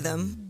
rhythm.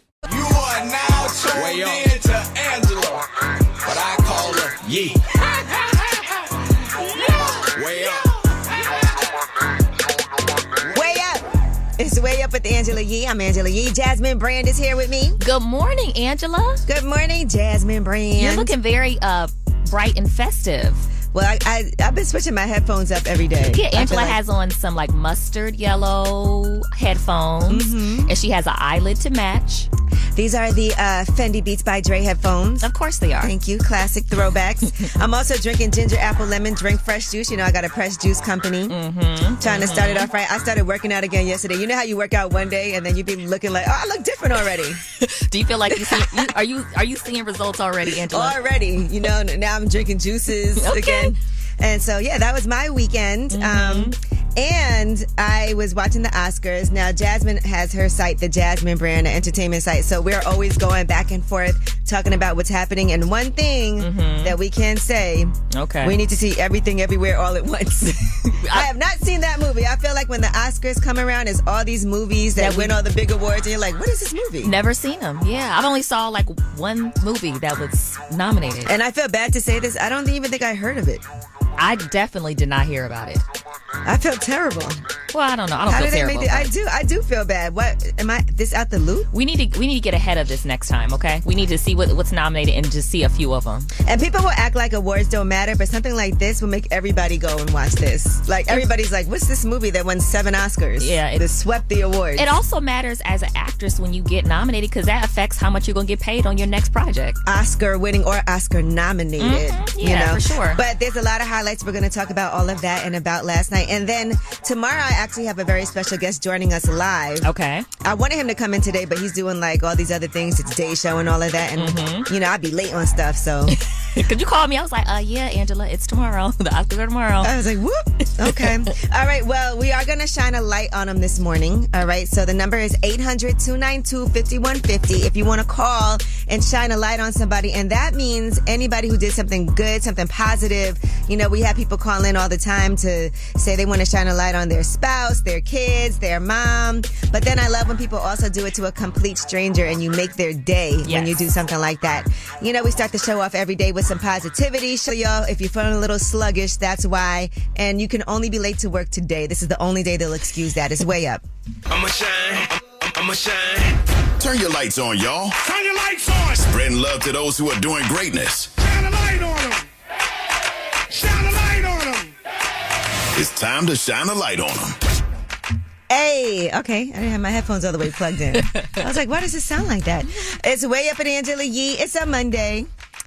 You are now tuned in to Angela, but I call her Yee. Way up. Way up. It's Way Up with Angela Yee. I'm Angela Yee. Jasmine Brand is here with me. Good morning, Angela. Good morning, Jasmine Brand. You're looking very uh bright and festive. Well, I, I, I've been switching my headphones up every day. Yeah, Angela like- has on some like mustard yellow headphones, Mm-hmm. and she has an eyelid to match. These are the uh, Fendi Beats by Dre headphones. Of course they are. Thank you. Classic throwbacks. I'm also drinking ginger apple lemon drink fresh juice. You know, I got a fresh juice company. Mm-hmm. Trying to start it off right. I started working out again yesterday. You know how you work out one day and then you be looking like, oh, I look different already. Do you feel like you, see, you are you are you seeing results already, Angela? already. You know, now I'm drinking juices Okay. again. And so, yeah, that was my weekend. Um, and I was watching the Oscars. Now, Jasmine has her site, the Jasmine brand, the entertainment site. So we're always going back and forth talking about what's happening. And one thing mm-hmm. that we can say, Okay. we need to see everything everywhere all at once. I have not seen that movie. I feel like when the Oscars come around, it's all these movies that, That we- win all the big awards. And you're like, what is this movie? Never seen them. Yeah, I've only saw like one movie that was nominated. And I feel bad to say this. I don't even think I heard of it. I definitely did not hear about it. I felt terrible. Well, I don't know. I don't How feel did they terrible. make it? I do. I do feel bad. What am I? This out the loop? we need to we need to get ahead of this next time. Okay, we need to see what, what's nominated and just see a few of them. And people will act like awards don't matter, but something like this will make everybody go and watch this. Like everybody's like, "What's this movie that won seven Oscars? Yeah, it- that swept the awards." It also matters as an actress when you get nominated because that affects how much you're gonna get paid on your next project. Oscar winning or Oscar nominated. Mhm, you know, for sure. But there's a lot of highlights. We're going to talk about all of that and about last night. And then tomorrow, I actually have a very special guest joining us live. Okay. I wanted him to come in today, but he's doing like all these other things. It's day show and all of that. And, Mm-hmm. you know, I'd be late on stuff. So Could you call me? I was like, uh, yeah, Angela, it's tomorrow. The are tomorrow. I was like, whoop. Okay. all right. Well, we are going to shine a light on him this morning. All right. So the number is 800 292 5150 if you want to call and shine a light on somebody. And that means anybody who did something good, something positive. You know, we have people call in all the time to say they want to shine a light on their spouse, their kids, their mom. But then I love when people also do it to a complete stranger and you make their day when you do something like that. You know, we start the show off every day with some positivity. Show y'all if you're feeling a little sluggish, that's why. And you can only be late to work today. This is the only day they'll excuse that. It's way up. I'ma shine. I'ma shine. Turn your lights on, y'all. Turn your lights on. Spreading love to those who are doing greatness. Shine a light on them. It's time to shine a light on them. Hey, okay. I didn't have my headphones all the way plugged in. I was like, why does it sound like that? It's way up at Angela Yee. It's a Monday.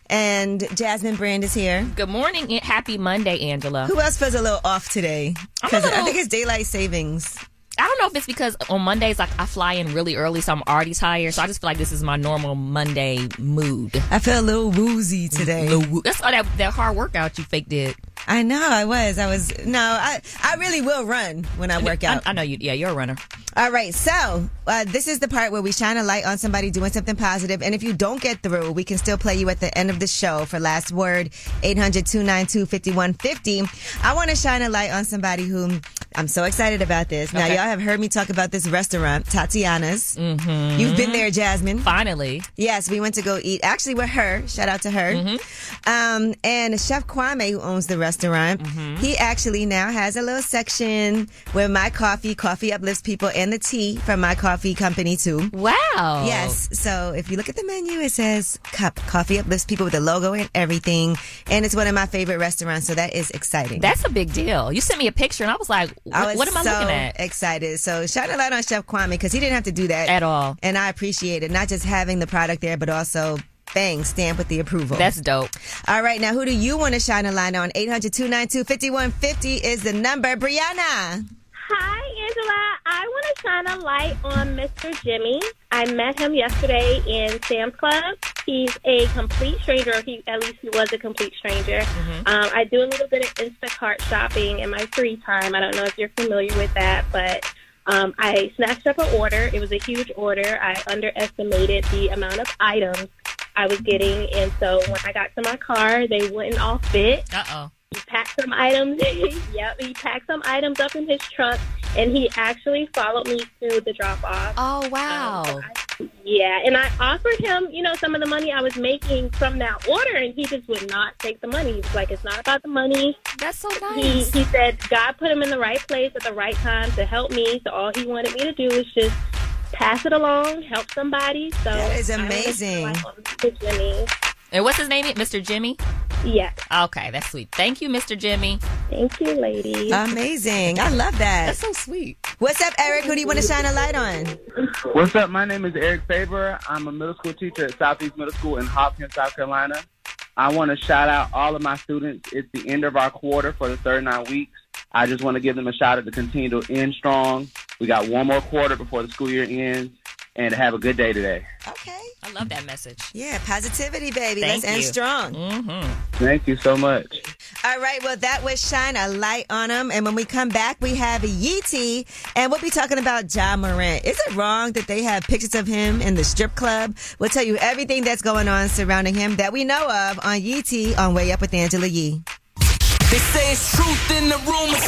And Jasmine Brand is here. Good morning. Happy Monday, Angela. Who else feels a little off today? Because a I little- I think it's daylight savings. I don't know if it's because on Mondays like I fly in really early, so I'm already tired. So I just feel like this is my normal Monday mood. I feel a little woozy today. The woo- That's all that that hard workout you fake did. I know I was. I was no. I I really will run when I work out. I, I know you. Yeah, you're a runner. All right, so uh, this is the part where we shine a light on somebody doing something positive, and if you don't get through, we can still play you at the end of the show for last word 800-292-5150. I want to shine a light on somebody who I'm so excited about this. Now Okay. y'all have heard me talk about this restaurant, Tatiana's. Mm-hmm. You've been there, Jasmine. Finally. Yes, we went to go eat actually with her. Shout out to her. Mm-hmm. Um, and Chef Kwame, who owns the restaurant, Mm-hmm. he actually now has a little section where my coffee, coffee uplifts people, and the tea from my coffee company too. Wow. Yes. So if you look at the menu, it says cup coffee uplifts people with the logo and everything. And it's one of my favorite restaurants. So that is exciting. That's a big deal. You sent me a picture and I was like, what, I was what am I so looking at? excited. So shout a lot on Chef Kwame because he didn't have to do that At all. And I appreciate it. Not just having the product there, but also bang, stamp with the approval. That's dope. All right, now who do you want to shine a light on? 800-292-5150 is the number. Brianna. Hi, Angela. I want to shine a light on Mr. Jimmy. I met him yesterday in Sam's Club. He's a complete stranger. or He at least he was a complete stranger. Um, I do a little bit of Instacart shopping in my free time. I don't know if you're familiar with that, but um, I snatched up an order. It was a huge order. I underestimated the amount of items I was getting, and so when I got to my car, they wouldn't all fit. Uh oh. He packed some items. yep, he packed some items up in his trunk, and he actually followed me to the drop off. Oh, wow. Yeah, and I offered him, you know, some of the money I was making from that order, and he just would not take the money. He's like, "It's not about the money." That's so He nice. he said God put him in the right place at the right time to help me. So all he wanted me to do was just pass it along, help somebody. So That is amazing. feel like Mr. Jimmy. And what's his name? Mr. Jimmy? Yes, Okay, that's sweet. Thank you, Mr. Jimmy. thank you, ladies. Amazing. I love that. That's so sweet. What's up, Eric? Who do you want to shine a light on? What's up? My name is Eric Faber. I'm a middle school teacher at Southeast Middle School in Hopkins, South Carolina. I want to shout out all of my students. It's the end of our quarter for the third nine weeks. I just want to give them a shout out to continue to end strong. We got one more quarter before the school year ends, and have a good day today. Okay. I love that message. Yeah, positivity, baby. Thank Let's end you. strong. Mm-hmm. Thank you so much. All right, well, that was Shine a Light on Them. And when we come back, we have Yeetie, and we'll be talking about Ja Morant. Is it wrong that they have pictures of him in the strip club? We'll tell you everything that's going on surrounding him that we know of on Yeetie on Way Up with Angela Yee. They say it's truth in the rumors.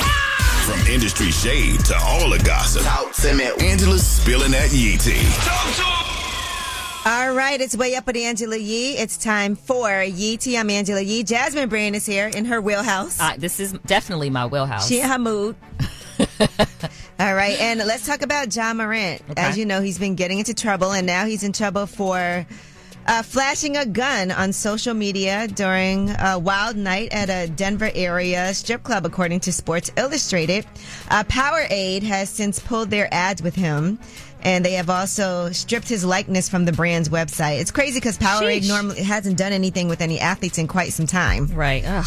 From industry shade to all the gossip. Angela's spilling that yee tea. All right, it's Way Up with Angela Yee. It's time for Yeetie. I'm Angela Yee. Jasmine Brand is here in her wheelhouse. Uh, this is definitely my wheelhouse. She in her mood. All right, and let's talk about Ja Morant. As you know, he's been getting into trouble, and now he's in trouble for uh, flashing a gun on social media during a wild night at a Denver area strip club, according to Sports Illustrated. Uh, Powerade has since pulled their ads with him. And they have also stripped his likeness from the brand's website. It's crazy because Powerade Sheesh. normally hasn't done anything with any athletes in quite some time. right. Ugh.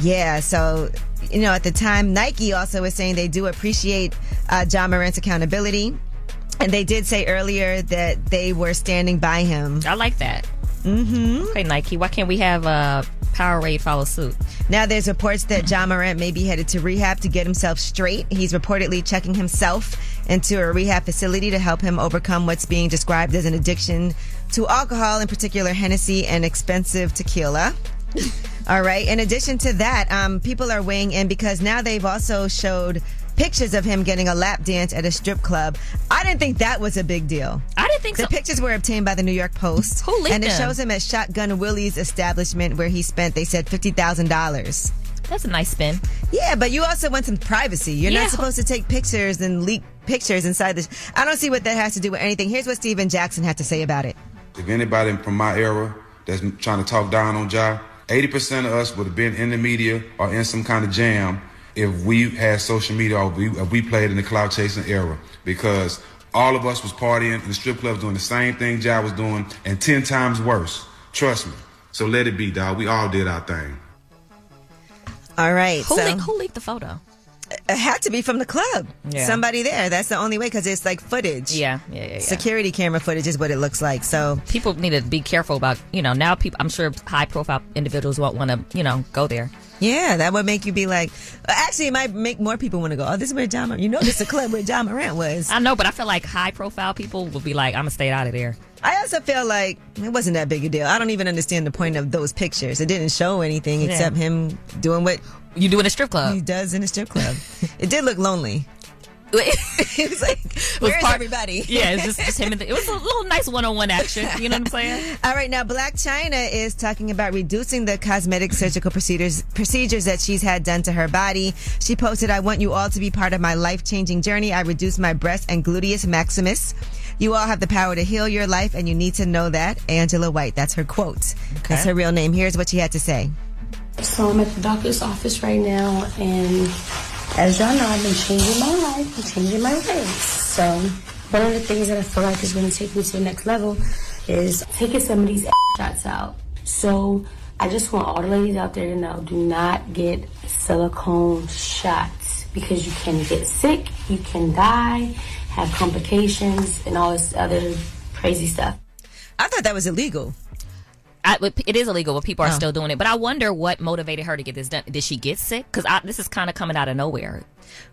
Yeah, so you know, at the time, Nike also was saying they do appreciate uh, Ja Morant's accountability, and they did say earlier that they were standing by him. I like that. Mm-hmm. Okay, Nike. Why can't we have uh, Powerade follow suit? Now, there's reports that Ja Morant may be headed to rehab to get himself straight. He's reportedly checking himself into a rehab facility to help him overcome what's being described as an addiction to alcohol, in particular Hennessy and expensive tequila. All right. In addition to that, um, people are weighing in because now they've also showed pictures of him getting a lap dance at a strip club. I didn't think that was a big deal. I didn't think The so. pictures were obtained by the New York Post. Who leaked And it them? shows him at Shotgun Willie's establishment where he spent, they said, $50,000. That's a nice spin. Yeah, but you also want some privacy. You're Yeah. not supposed to take pictures and leak pictures inside this. I don't see what that has to do with anything. Here's what Steven Jackson had to say about it. If anybody from my era that's trying to talk down on Ja, 80% of us would have been in the media or in some kind of jam if we had social media or we, if we played in the cloud chasing era. Because all of us was partying in the strip clubs doing the same thing Ja was doing and 10 times worse. Trust me. So let it be, dog. We all did our thing. All right. Who, so leaked, who leaked the photo? It had to be from the club. Yeah. Somebody there. That's the only way because it's like footage. Yeah, yeah, yeah, yeah. Security camera footage is what it looks like. So people need to be careful about, you know, now people, I'm sure high profile individuals won't want to, you know, go there. yeah, that would make you be like. Actually, it might make more people want to go. Oh, this is where John. You know, this is a club where Ja Morant was. I know, but I feel like high profile people will be like, I'm going to stay out of there. I also feel like it wasn't that big a deal. I don't even understand the point of those pictures. It didn't show anything Yeah. except him doing what You do in a strip club. he does in a strip club. it did look lonely. it was like, where's everybody? Yeah, it's just, just him. And the, it was a little nice one on one action. You know what I'm saying? All right, now Blac Chyna is talking about reducing the cosmetic surgical procedures procedures that she's had done to her body. She posted, "I want you all to be part of my life-changing journey. I reduced my breast and gluteus maximus. You all have the power to heal your life, and you need to know that." Angela White, that's her quote. That's her real name. Here's what she had to say. So I'm at the doctor's office right now, and as y'all know, I've been changing my life and changing my ways. So one of the things that I feel like is going to take me to the next level is taking some of these shots out. So I just want all the ladies out there to know: do not get silicone shots because you can get sick, you can die, have complications, and all this other crazy stuff. I thought that was illegal. I, it is illegal, but people are Oh. still doing it. But I wonder what motivated her to get this done. Did she get sick? Because this is kind of coming out of nowhere.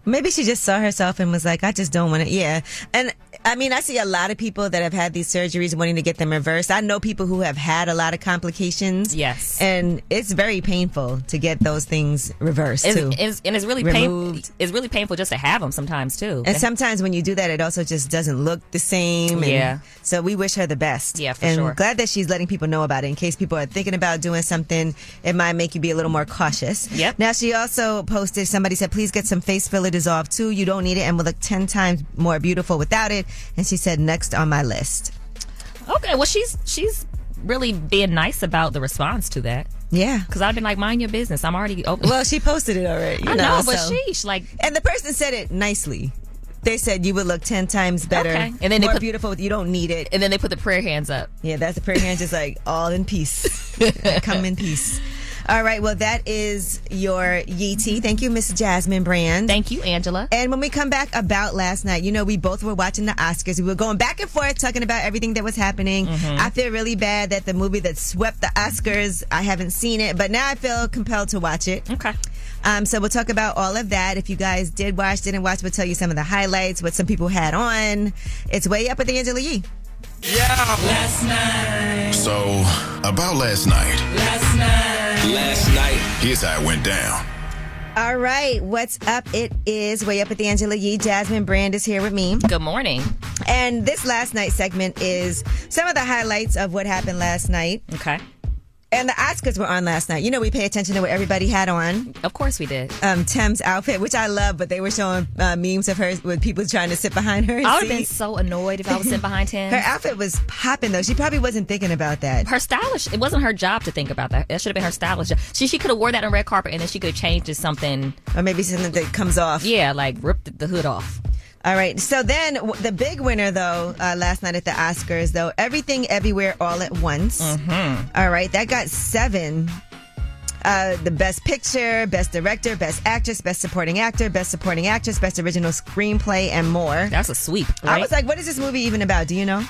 Maybe she just saw herself and was like, I just don't want to. Yeah. And I mean, I see a lot of people that have had these surgeries wanting to get them reversed. I know people who have had a lot of complications. Yes. And it's very painful to get those things reversed It's, too. it's, and it's really painful. It's really painful just to have them sometimes too. And sometimes when you do that, it also just doesn't look the same. And Yeah. So we wish her the best. Yeah, for and sure. glad that she's letting people know about it in case people are thinking about doing something. It might make you be a little more cautious. Yep. Now she also posted. Somebody said, "Please get some face filler dissolved too. You don't need it and will look ten times more beautiful without it." And she said, "Next on my list." okay, well she's she's really being nice about the response to that. Yeah. Because I've been like, mind your business. I'm already open. Well, she posted it already. You I know, but so- sheesh, like, And the person said it nicely. They said you would look ten times better, Okay. And then they more put- beautiful. You don't need it. and then they put the prayer hands up. Yeah, that's the prayer hands just like all in peace. Come in peace. All right, well, that is your Yeetie. Thank you, Miss Jasmine Brand. Thank you, Angela. And when we come back about last night, you know, we both were watching the Oscars. We were going back and forth talking about everything that was happening. Mm-hmm. I feel really bad that the movie that swept the Oscars, I haven't seen it, but now I feel compelled to watch it. Okay. Um, so we'll talk about all of that. If you guys did watch, didn't watch, we'll tell you some of the highlights, what some people had on. It's way up with the Angela Yee. Yeah. Last night. So, about last night, Last night, here's how it went down. All right, what's up? It is way up at the Angela Yee. Jasmine Brand is here with me. Good morning. And this last night segment is some of the highlights of what happened last night. Okay. And the Oscars were on last night. You know, we pay attention to what everybody had on. Of course we did. Um, Tim's outfit, which I love, but they were showing uh, memes of her with people trying to sit behind her. I would have been so annoyed if I was sitting behind him. Her outfit was popping though. She probably wasn't thinking about that. her stylish. It wasn't her job to think about that. That should have been her stylish. job. She she could have wore that on red carpet and then she could have changed to something. Or maybe something that comes off. Yeah, like rip the, the hood off. All right. So then w- the big winner though, uh, last night at the Oscars though, Everything Everywhere All at Once. Mm-hmm. All right. That got seven. Uh, the best picture, best director, best actress, best supporting actor, best supporting actress, best original screenplay, and more. That's a sweep. I was like, what is this movie even about? Do you know?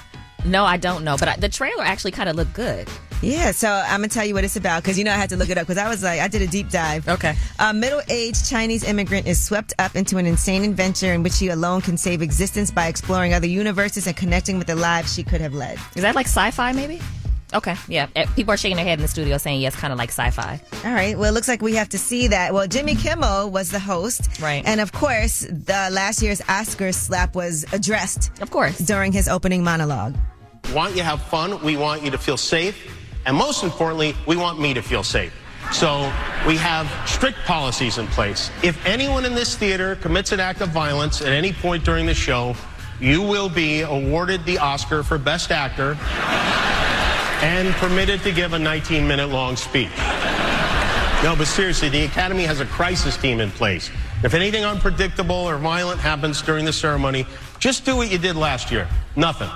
no, I don't know, but I, the trailer actually kind of looked good. Yeah, so I'm gonna tell you what it's about because you know I had to look it up because I was like I did a deep dive. Okay. A middle-aged Chinese immigrant is swept up into an insane adventure in which he alone can save existence by exploring other universes and connecting with the lives she could have led. Is that like sci-fi? Maybe. Okay. Yeah. Eh, People are shaking their head in the studio saying yes, kind of like sci-fi. All right. Well, it looks like we have to see that. Well, Jimmy Kimmel was the host, Right. And of course, the last year's Oscars slap was addressed, Of course. during his opening monologue. We want you to have fun. We want you to feel safe. And most importantly, we want me to feel safe. So we have strict policies in place. If anyone in this theater commits an act of violence at any point during the show, you will be awarded the Oscar for Best Actor and permitted to give a 19 minute long speech. No, but seriously, the Academy has a crisis team in place. If anything unpredictable or violent happens during the ceremony, just do what you did last year. Nothing.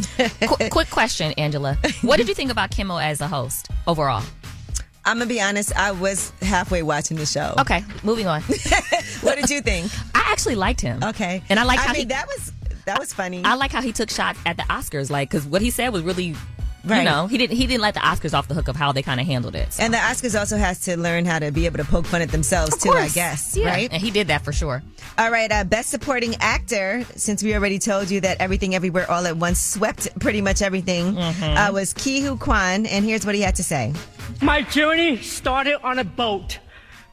Qu- quick question, Angela. What did you think about Kimmel as a host overall? I'm gonna be honest. I was halfway watching the show. Okay, moving on. what did you think? I actually liked him. Okay, and I like I how mean, he, that was that was funny. I like how he took shots at the Oscars, like because what he said was really. Right. You know, he didn't. He didn't let the Oscars off the hook of how they kind of handled it. so. and the Oscars also has to learn how to be able to poke fun at themselves Of too. I guess. Yeah. Right. And he did that for sure. All right, uh, best supporting actor. Since we already told you that Everything Everywhere All at Once swept pretty much everything, Mm-hmm. uh, was Ke Huy Quan, and here's what he had to say. My journey started on a boat.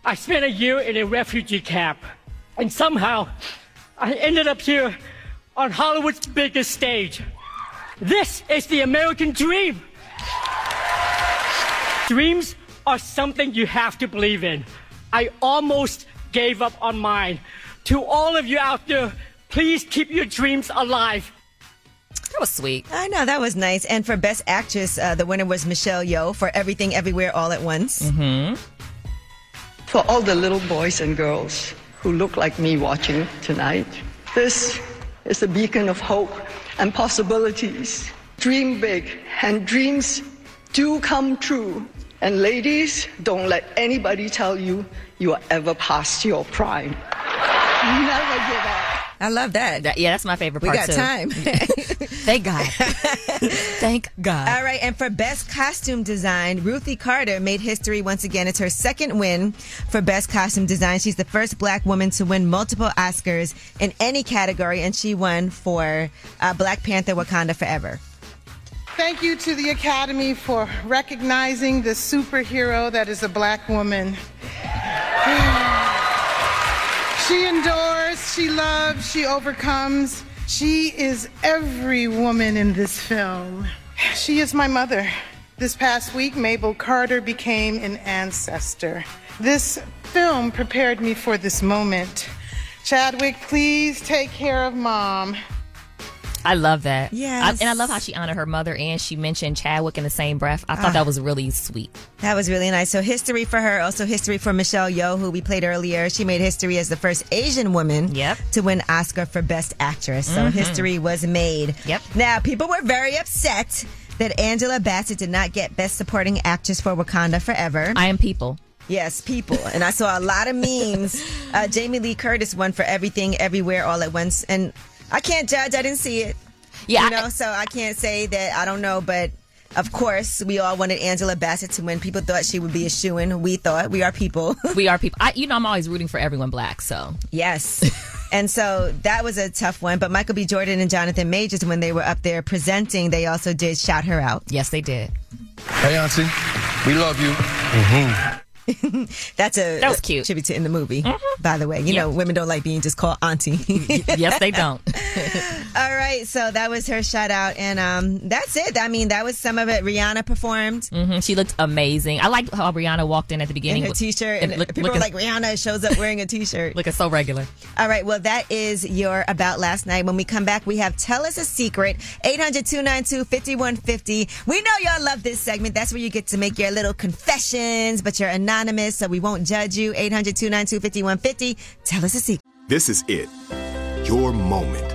I spent a year in a refugee camp, and somehow I ended up here on Hollywood's biggest stage. This is the American dream. Dreams are something you have to believe in. I almost gave up on mine. To all of you out there, please keep your dreams alive. That was sweet. I know that was nice. And for best actress, uh, the winner was Michelle Yeoh for Everything Everywhere All at Once. Mm-hmm. For all the little boys and girls who look like me watching tonight, this is a beacon of hope and possibilities. Dream big, and dreams do come true. And ladies, don't let anybody tell you you are ever past your prime. Never give up. I love that. That- yeah, that's my favorite part. We part got too. time. Thank God. Thank God. All right, and for best costume design, Ruthie Carter made history once again. It's her second win for best costume design. She's the first black woman to win multiple Oscars in any category, and she won for uh, Black Panther Wakanda Forever. Thank you to the Academy for recognizing the superhero that is a black woman. she endures, she loves, she overcomes. She is every woman in this film. She is my mother. This past week, Mabel Carter became an ancestor. This film prepared me for this moment. Chadwick, please take care of mom. I love that. Yeah, and I love how she honored her mother and she mentioned Chadwick in the same breath. I thought Ah. that was really sweet. That was really nice. So history for her, also history for Michelle Yeoh, who we played earlier. She made history as the first Asian woman Yep. to win Oscar for Best Actress. So Mhm. history was made. Yep. Now, people were very upset that Angela Bassett did not get Best Supporting Actress for Wakanda Forever. I am people. Yes, people. And I saw a lot of memes. Uh, Jamie Lee Curtis won for Everything, Everywhere, All at Once. And I can't judge. I didn't see it. Yeah, You know, so I can't say that I don't know, but of course, we all wanted Angela Bassett to win. People thought she would be a shoo in. We thought. We are people. We are people. I, you know, I'm always rooting for everyone black. So yes. And so that was a tough one. But Michael B. Jordan and Jonathan Majors, when they were up there presenting, they also did shout her out. Yes, they did. Hey, Auntie, we love you. Mm-hmm. That's a That was cute. Mm-hmm. tribute to in the movie. By the way, you know, women don't like being just called auntie. yes, they don't. All right, so that was her shout out, and um, that's it. I mean, that was some of it. Rihanna performed hmm She looked amazing. I liked how Rihanna walked in at the beginning in her t-shirt, and look- people looking, were like, "Rihanna shows up wearing a t-shirt." looking so regular. All right, well, that is your About Last Night. When we come back, we have Tell Us a Secret, 800-292-5150. We know y'all love this segment. That's where you get to make your little confessions, but you're anonymous, so we won't judge you. 800-292-5150. Tell us a secret. This is it. Your moment.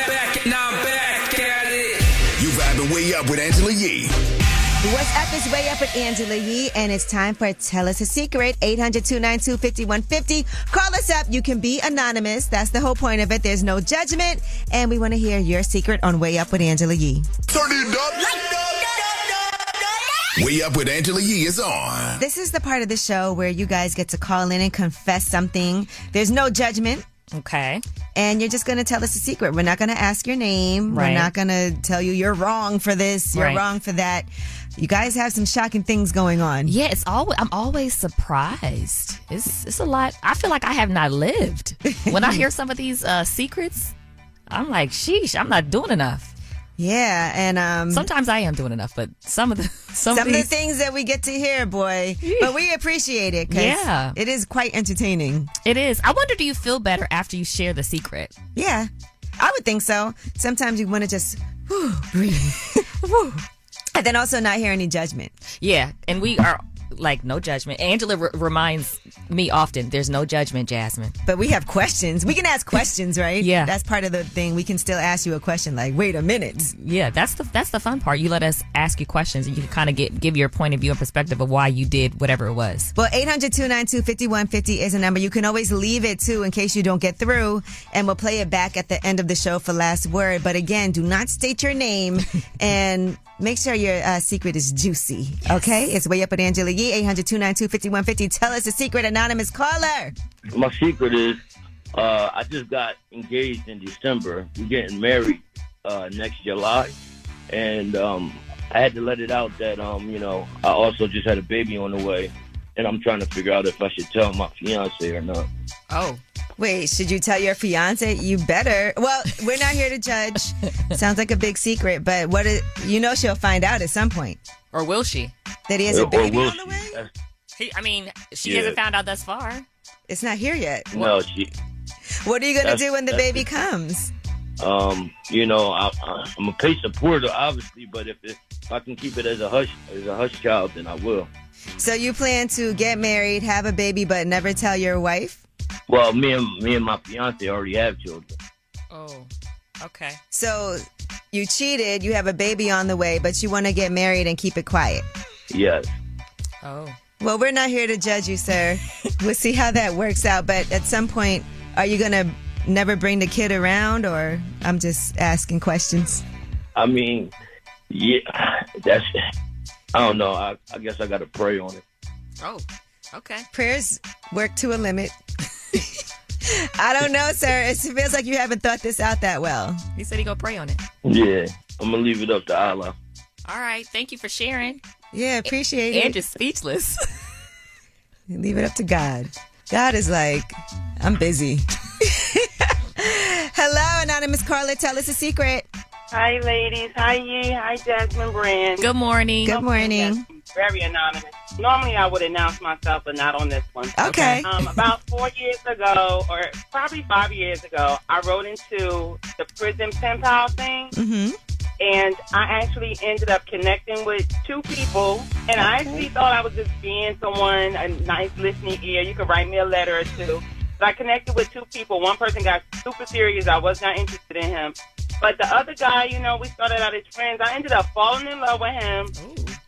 Vibing way up with Angela Yee. What's up is way up with Angela Yee, and it's time for Tell Us a Secret. 800 292 5150. Call us up. You can be anonymous. That's the whole point of it. There's no judgment. And we want to hear your secret on Way Up with Angela Yee. Turn it up. Way up with Angela Yee is on. This is the part of the show where you guys get to call in and confess something. There's no judgment. Okay. And you're just going to tell us a secret. We're not going to ask your name. Right. We're not going to tell you you're wrong for this, you're Right. wrong for that. You guys have some shocking things going on. Yeah, it's always I'm always surprised. It's it's a lot. I feel like I have not lived. When I hear some of these uh, secrets, I'm like, sheesh, I'm not doing enough. Yeah, and um sometimes I am doing enough, but some of the some, some, of of the things that we get to hear, boy. But we appreciate it because Yeah. it is quite entertaining. it is. I wonder, do you feel better after you share the secret? Yeah, I would think so. Sometimes you want to just whew, breathe, Whew. and then also not hear any judgment. Yeah, and we are like no judgment. Angela r- reminds me often, "There's no judgment, Jasmine." But we have questions. We can ask questions, right? Yeah. that's part of the thing. We can still ask you a question like, "Wait a minute." Yeah, that's the that's the fun part. You let us ask you questions, and you can kind of get give your point of view and perspective of why you did whatever it was. Well, 800 292 5150 is a number. You can always leave it too in case you don't get through, and we'll play it back at the end of the show for last word. But again, do not state your name and make sure your uh, secret is juicy. Okay? It's way up at Angela Yee, 800 292 5150. Tell us a secret, anonymous caller. My secret is uh, I just got engaged in December. We're getting married uh, next July, and um, I had to let it out that um, you know I also just had a baby on the way, and I'm trying to figure out if I should tell my fiance or not. Oh. Wait, should you tell your fiance? You better. Well, we're not here to judge. Sounds like a big secret, but what is, you know she'll find out at some point. Or will she? That he has a Or- or baby on the she? way? That's- He, I mean, she Yeah. hasn't found out thus far. It's not here yet. No, she. What are you going to do when the baby comes? Um, you know, I, I, I'm a paid supporter, obviously, but if, it, if I can keep it as a hush as a hush child, then I will. So you plan to get married, have a baby, but never tell your wife? Well, me and me and my fiance already have children. Oh, okay. So you cheated, you have a baby on the way, but you want to get married and keep it quiet. Yes. Oh. Well, we're not here to judge you, sir. we'll see how that works out. But at some point, are you going to never bring the kid around, or I'm just asking questions? I mean, yeah, that's. I don't know. I, I guess I got to pray on it. Oh, okay. Prayers work to a limit. I don't know, sir. It feels like you haven't thought this out that well. He said he go pray on it. Yeah, I'm gonna leave it up to Allah. All right. Thank you for sharing. Yeah, appreciate it. And just speechless. Leave it up to God. God is like, I'm busy. Hello, anonymous Carla. Tell us a secret. Hi, ladies. Hi, Yee. Hi, Jasmine Brand. Good morning. Good morning. Very anonymous. Normally, I would announce myself, but not on this one. Okay. Um, about four years ago, or probably five years ago, I wrote into the prison pen pal thing. Mm-hmm. and I actually ended up connecting with two people. And I actually thought I was just being someone, a nice listening ear. You could write me a letter or two. But I connected with two people. One person got super serious. I was not interested in him. But the other guy, you know, we started out as friends. I ended up falling in love with him.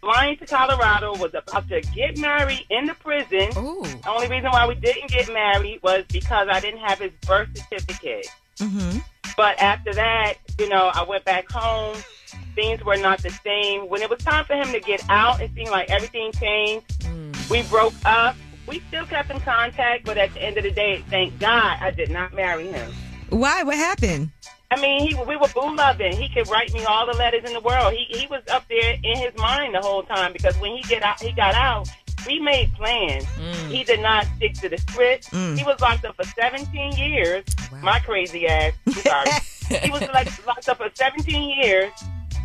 Flying to Colorado, was about to get married in the prison. The only reason why we didn't get married was because I didn't have his birth certificate. Mm-hmm. But after that, you know, I went back home. Things were not the same. When it was time for him to get out, it seemed like everything changed. We broke up. We still kept in contact, but at the end of the day, thank God I did not marry him. Why? What happened? I mean, he we were boo loving. He could write me all the letters in the world. He he was up there in his mind the whole time because when he get out, he got out. We made plans. He did not stick to the script. Mm. He was locked up for 17 years. My crazy ass. Sorry. he was like locked up for 17 years.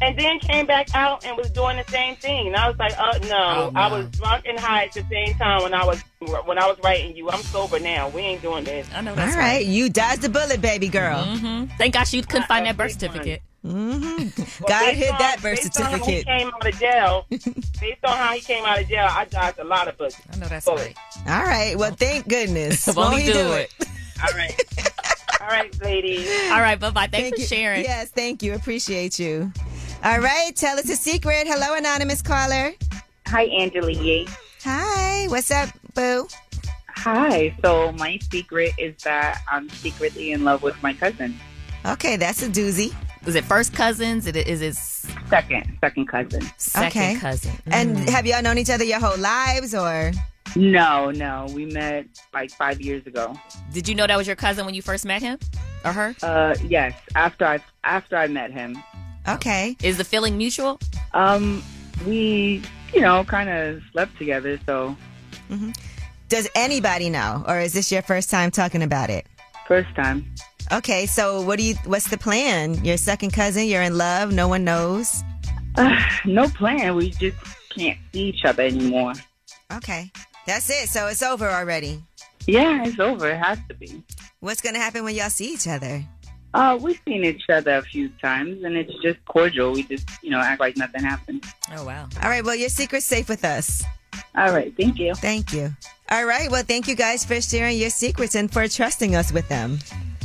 And then came back out and was doing the same thing. And I was like, oh no. Oh, I was drunk and high at the same time when I was when I was writing you. I'm sober now. We ain't doing this. I know That's All right. You dodged the bullet, baby girl. Mm-hmm. Thank God you couldn't find that birth certificate. Mm-hmm. Well, God based hid on- that birth based on how he came out of jail. based on how he came out of jail, I dodged a lot of bullets. I know that's right. All right. Well, thank goodness. Won't Won't he he do do it? All right. All right, ladies. All right, bye bye. Thanks Thank for you. sharing. Yes, thank you. Appreciate you. All right. Tell us a secret. Hello, anonymous caller. Hi, Angela Yee. Hi. What's up, boo? Hi. So my secret is that I'm secretly in love with my cousin. Okay, that's a doozy. Is it first cousins? Is it, is it Second, second cousin. second Okay. cousin? And Mm. have y'all known each other your whole lives, or? No, no. We met like five years ago. Did you know that was your cousin when you first met him or her? Uh, yes. After I after I met him. Okay. Is the feeling mutual? Um, we you know kind of slept together. So Does anybody know, or is this your first time talking about it? first time. Okay, so what do you? What's the plan? Your second cousin, you're in love. No one knows. no plan. We just can't see each other anymore. Okay, that's it. So it's over already. Yeah, it's over. It has to be. What's gonna happen when y'all see each other? Uh, we've seen each other a few times, and it's just cordial. We just, you know, act like nothing happened. Oh wow. All right. Well, your secret's safe with us. All right. Thank you. Thank you. All right. Well, thank you guys for sharing your secrets and for trusting us with them.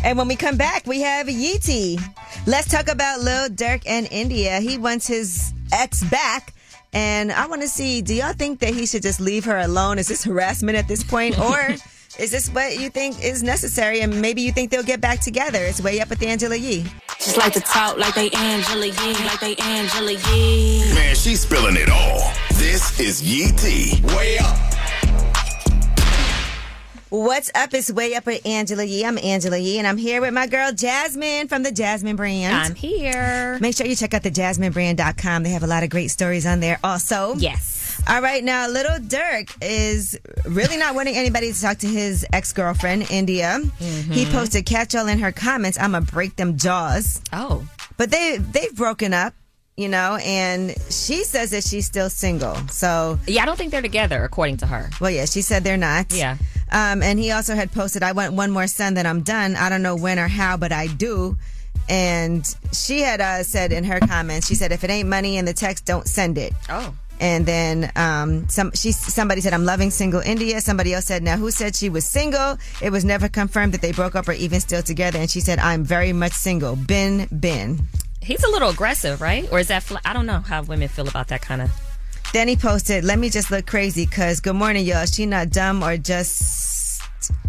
And when we come back, we have Yeetie. Let's talk about Lil Durk and India. He wants his ex back. And I want to see, do y'all think that he should just leave her alone? Is this harassment at this point? Or is this what you think is necessary? And maybe you think they'll get back together? It's way up with Angela Yee. Just like to talk like they Angela Yee, like they Angela Yee. Man, she's spilling it all. This is Yee T. Way up. What's up? It's way up with Angela Yee. I'm Angela Yee, and I'm here with my girl Jasmine from the Jasmine brand. I'm here. Make sure you check out the jasminebrand.com. They have a lot of great stories on there also. Yes. All right, now Lil Durk is really not wanting anybody to talk to his ex-girlfriend, India. He posted catch all in her comments, I'ma break them jaws. Oh. But they they've broken up, you know, and she says that she's still single. So Yeah, I don't think they're together, according to her. well, yeah, she said they're not. Yeah. Um, and he also had posted, I want one more son, then I'm done. I don't know when or how, but I do. And she had uh, said in her comments, she said, if it ain't money in the text, don't send it. Oh. And then um, some she somebody said I'm loving single India. Somebody else said now who said she was single? It was never confirmed that they broke up or even still together. And she said I'm very much single. Bin bin. He's a little aggressive, right? Or is that, fl- I don't know how women feel about that kind of. Then he posted, "Let me just look crazy, cause good morning, y'all. She not dumb or just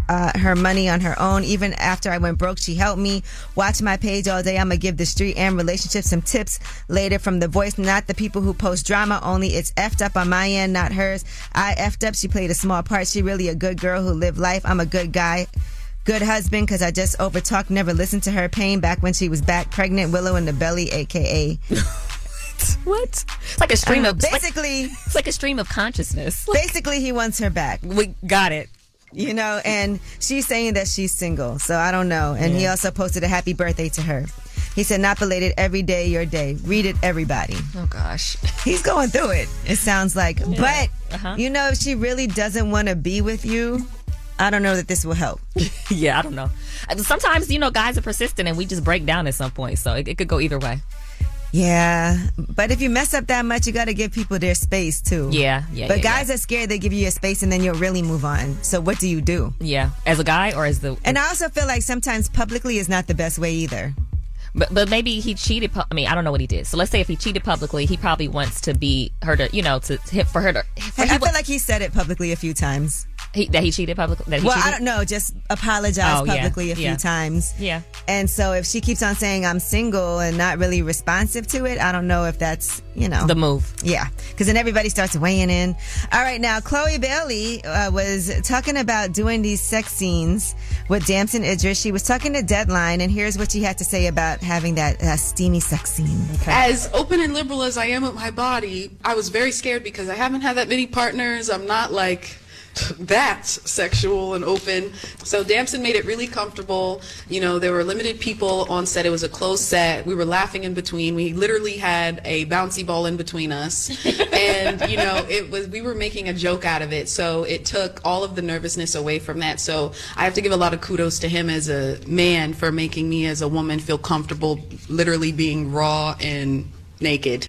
uh, her money on her own. Even after I went broke, she helped me. Watch my page all day. I'm gonna give the street and relationships some tips later from the voice. Not the people who post drama only. It's effed up on my end, not hers. I effed up. She played a small part. She really a good girl who lived life. I'm a good guy." Good husband, because I just overtalked, never listened to her pain back when she was back pregnant, Willow in the belly, aka What? It's like a stream Uh, of. it's like- basically. It's like a stream of consciousness. Basically, he wants her back. We got it. You know, and she's saying that she's single, so I don't know. And he also posted a happy birthday to her. He said, not belated, every day your day. Read it, everybody. Oh, gosh. He's going through it, it sounds like. But, Uh-huh. you know, if she really doesn't want to be with you, I don't know that this will help. yeah, I don't know. Sometimes, you know, guys are persistent and we just break down at some point. So it, it could go either way. Yeah, but if you mess up that much, you got to give people their space too. Yeah, yeah, But yeah, guys are scared they give you your space and then you'll really move on. So what do you do? Yeah, as a guy or as the. And I also feel like sometimes publicly is not the best way either. But but maybe he cheated. I mean, I don't know what he did. So let's say if he cheated publicly, he probably wants to be her to you know to hit for her to. For I feel like he said it publicly a few times. He, that he cheated publicly. That he well, cheated? I don't know. Just apologize Oh, yeah, publicly a yeah. few times. Yeah. And so if she keeps on saying I'm single and not really responsive to it, I don't know if that's you know The move. Yeah, because then everybody starts weighing in. All right, now Chloe Bailey uh, was talking about doing these sex scenes with Damson Idris. She was talking to Deadline, and here's what she had to say about having that uh, steamy sex scene. As open and liberal as I am with my body, I was very scared because I haven't had that many partners. I'm not like that sexual and open. So Damson made it really comfortable. You know, there were limited people on set. It was a closed set. We were laughing in between. We literally had a bouncy ball in between us. and, you know, it was we were making a joke out of it. So it took all of the nervousness away from that. So I have to give a lot of kudos to him as a man for making me as a woman feel comfortable literally being raw and naked.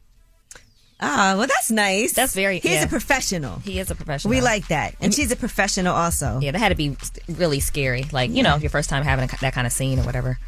Ah, well, that's nice. That's very. He's yeah. a professional. He is a professional. We like that, and she's a professional also. Yeah, that had to be really scary. Like you know, your first time having a, that kind of scene or whatever.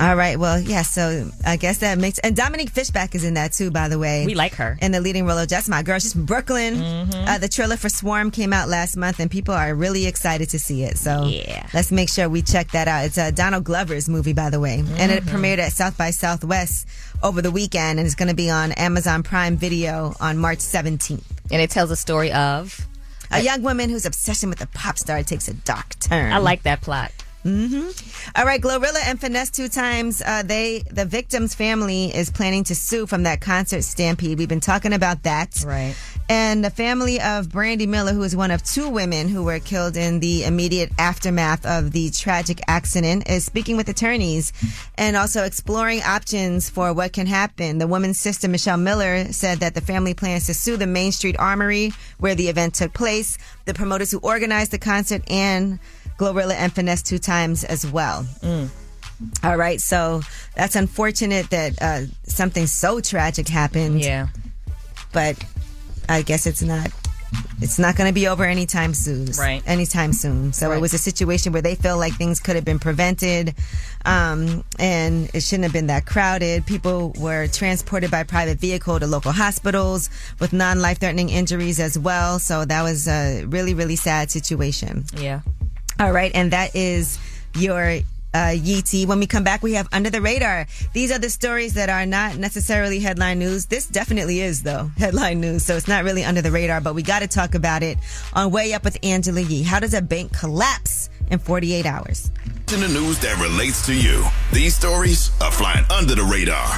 All right. Well, yeah. So I guess that makes and Dominique Fishback is in that too. By the way, We like her. in the leading role of Just My Girl. She's from Brooklyn. Mm-hmm. Uh, the trailer for Swarm came out last month, and people are really excited to see it. So Yeah. let's make sure we check that out. It's a Donald Glover's movie, by the way, and it Mhm. premiered at South by Southwest over the weekend, and it's going to be on Amazon Prime Video on March 17th. And it tells a story of a young woman whose obsession with a pop star takes a dark turn. I like that plot. Hmm All right, Glorilla and Finesse2Tymes. Uh, they the victim's family is planning to sue from that concert stampede. We've been talking about that, right? And the family of Brandy Miller, who is one of two women who were killed in the immediate aftermath of the tragic accident, is speaking with attorneys and also exploring options for what can happen. The woman's sister, Michelle Miller, said that the family plans to sue the Main Street Armory where the event took place, the promoters who organized the concert, and Glorilla and Finesse2Tymes as well. All right, so that's unfortunate that uh, something so tragic happened. Yeah, but I guess it's not. It's not going to be over anytime soon. Right. Anytime soon. So it was a situation where they feel like things could have been prevented, um, and it shouldn't have been that crowded. People were transported by private vehicle to local hospitals with non-life threatening injuries as well. So that was a really, really sad situation. Yeah. All right, and that is your uh, Yee tea. When we come back, we have Under the Radar. These are the stories that are not necessarily headline news. This definitely is, though, headline news. So it's not really under the radar, but we got to talk about it on Way Up with Angela Yee. How does a bank collapse in 48 hours? In the news that relates to you, these stories are flying under the radar.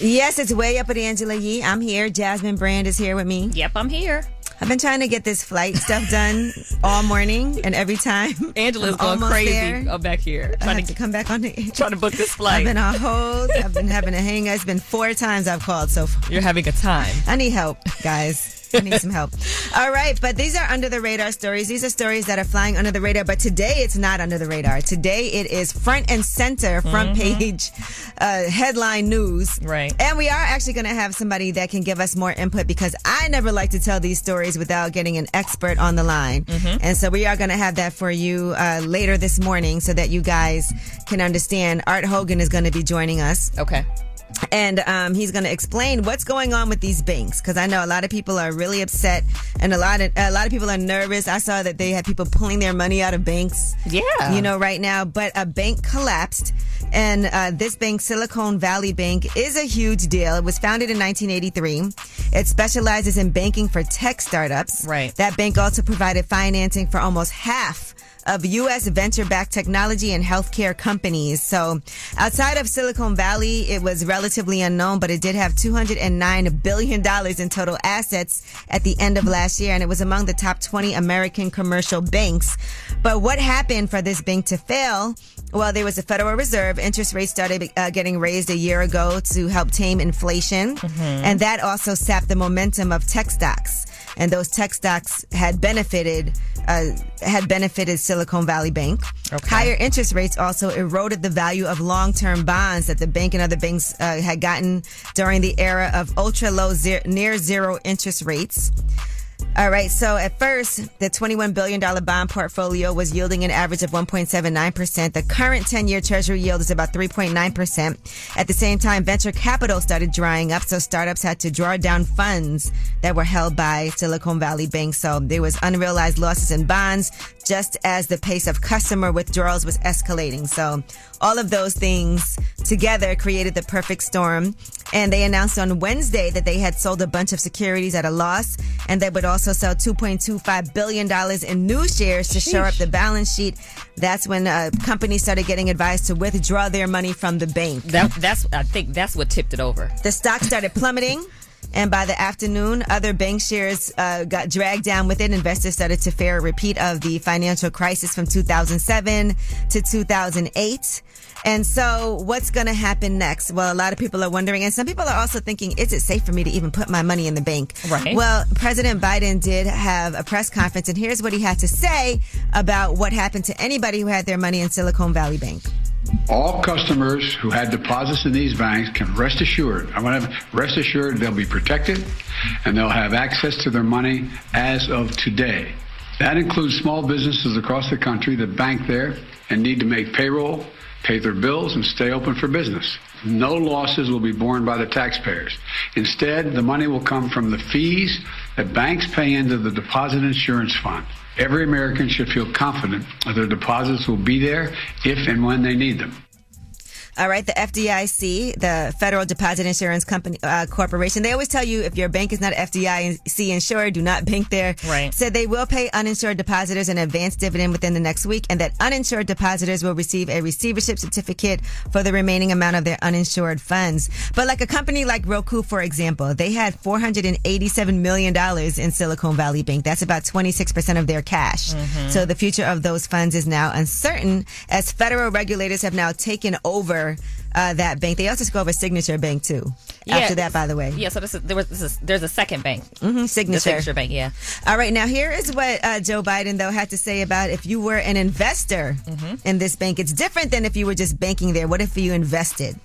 Yes, it's Way Up with Angela Yee. I'm here. Jasmine Brand is here with me. Yep, I'm here. I've been trying to get this flight stuff done all morning and every time. Angela's I'm going crazy there. oh, back here. Trying to, to come back on the trying to book this flight. I've been on hold. I've been having a hang. It's been four times I've called so far. You're having a time. I need help, guys. I need some help. All right, but these are under the radar stories. These are stories that are flying under the radar, but today it's not under the radar. Today it is front and center, front Mhm. page uh, headline news. Right. And we are actually going to have somebody that can give us more input because I never like to tell these stories without getting an expert on the line. Mhm. And so we are going to have that for you uh, later this morning so that you guys can understand. Art Hogan is going to be joining us. Okay. And um, he's going to explain what's going on with these banks because I know a lot of people are really upset and a lot of a lot of people are nervous. I saw that they had people pulling their money out of banks. Yeah. you know, right now. But a bank collapsed, and uh, this bank, Silicon Valley Bank, is a huge deal. It was founded in 1983. It specializes in banking for tech startups. Right. That bank also provided financing for almost half of U.S. venture-backed technology and healthcare companies. So outside of Silicon Valley, it was relatively unknown, but it did have $209 billion in total assets at the end of last year. And it was among the top 20 American commercial banks. But what happened for this bank to fail? Well, there was a Federal Reserve. Interest rates started uh, getting raised a year ago to help tame inflation. And that also sapped the momentum of tech stocks. And those tech stocks had benefited uh, had benefited Silicon Valley Bank. Higher interest rates also eroded the value of long-term bonds that the bank and other banks uh, had gotten during the era of ultra low, ze- near zero interest rates. All right. So at first, the $21 billion bond portfolio was yielding an average of 1.79%. The current 10 year treasury yield is about 3.9%. At the same time, venture capital started drying up. So startups had to draw down funds that were held by Silicon Valley Bank. So there was unrealized losses in bonds just as the pace of customer withdrawals was escalating. So all of those things together created the perfect storm. And they announced on Wednesday that they had sold a bunch of securities at a loss and they would also sell $2.25 billion in new shares to shore up the balance sheet. That's when uh, companies started getting advised to withdraw their money from the bank. That, that's I think that's what tipped it over. The stock started plummeting. And by the afternoon, other bank shares uh, got dragged down with it. Investors started to fear a repeat of the financial crisis from 2007 to 2008. And so, what's going to happen next? Well, a lot of people are wondering, and some people are also thinking, is it safe for me to even put my money in the bank? Right. Well, President Biden did have a press conference, and here's what he had to say about what happened to anybody who had their money in Silicon Valley Bank. All customers who had deposits in these banks can rest assured. I want to rest assured they'll be protected and they'll have access to their money as of today. That includes small businesses across the country that bank there and need to make payroll, pay their bills, and stay open for business. No losses will be borne by the taxpayers. Instead, the money will come from the fees that banks pay into the Deposit Insurance Fund. Every American should feel confident that their deposits will be there if and when they need them. All right, the FDIC, the Federal Deposit Insurance Company uh, Corporation, they always tell you if your bank is not FDIC insured, do not bank there. Right. Said they will pay uninsured depositors an advance dividend within the next week, and that uninsured depositors will receive a receivership certificate for the remaining amount of their uninsured funds. But like a company like Roku, for example, they had 487 million dollars in Silicon Valley Bank. That's about 26 percent of their cash. Mhm. So the future of those funds is now uncertain, as federal regulators have now taken over uh, that bank. They also took over Signature Bank too. After that, by the way. Yeah. So this is, there was this is, there's a second bank. Mm-hmm, signature. The signature bank. Yeah. All right, now here is what uh, Joe Biden though had to say about if you were an investor in this bank. It's different than if you were just banking there. What if you invested?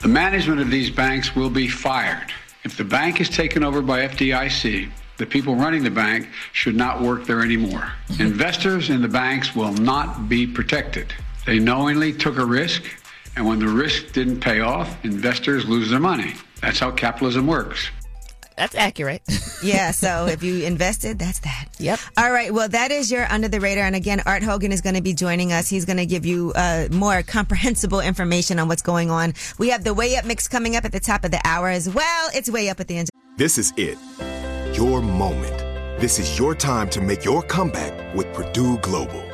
The management of these banks will be fired. If the bank is taken over by FDIC, the people running the bank should not work there anymore. Investors in the banks will not be protected. They knowingly took a risk, and when the risk didn't pay off, investors lose their money. That's how capitalism works. That's accurate. yeah, so if you invested, that's that. Yep. All right, well, that is your under the radar. And again, Art Hogan is going to be joining us. He's going to give you uh, more comprehensible information on what's going on. We have the Way Up mix coming up at the top of the hour as well. It's Way Up at the end. This is it. Your moment. This is your time to make your comeback with Purdue Global.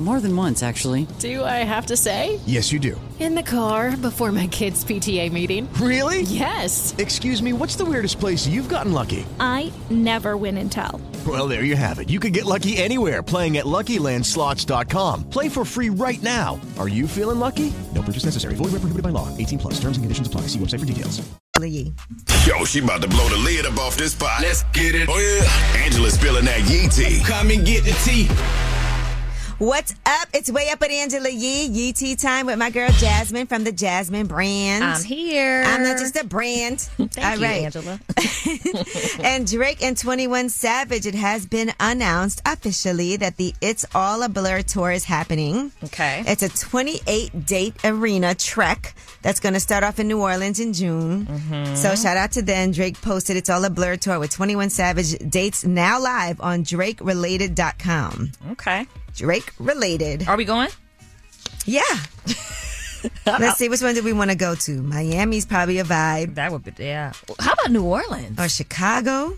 More than once, actually. Do I have to say? Yes, you do. In the car before my kids' PTA meeting. Really? Yes. Excuse me, what's the weirdest place you've gotten lucky? I never win and tell. Well, there you have it. You can get lucky anywhere playing at LuckyLandSlots.com. Play for free right now. Are you feeling lucky? No purchase necessary. Void where prohibited by law. 18 plus. Terms and conditions apply. See website for details. Yo, she about to blow the lid up off this pot. Let's get it. Oh, yeah. Angela's spilling that yee tea. Come and get the tea. What's up? It's way up at Angela Yee. Yee tea time with my girl Jasmine from the Jasmine brand. I'm here. I'm not just a brand. Thank All you, right. Angela. and Drake and 21 Savage, it has been announced officially that the It's All a Blur tour is happening. Okay. It's a 28 date arena trek that's going to start off in New Orleans in June. Mm-hmm. So shout out to them. Drake posted It's All a Blur tour with 21 Savage dates now live on DrakeRelated.com. Okay. Drake related. Are we going? Yeah. Let's see, which one do we want to go to? Miami's probably a vibe. That would be, yeah. How about New Orleans? Or Chicago?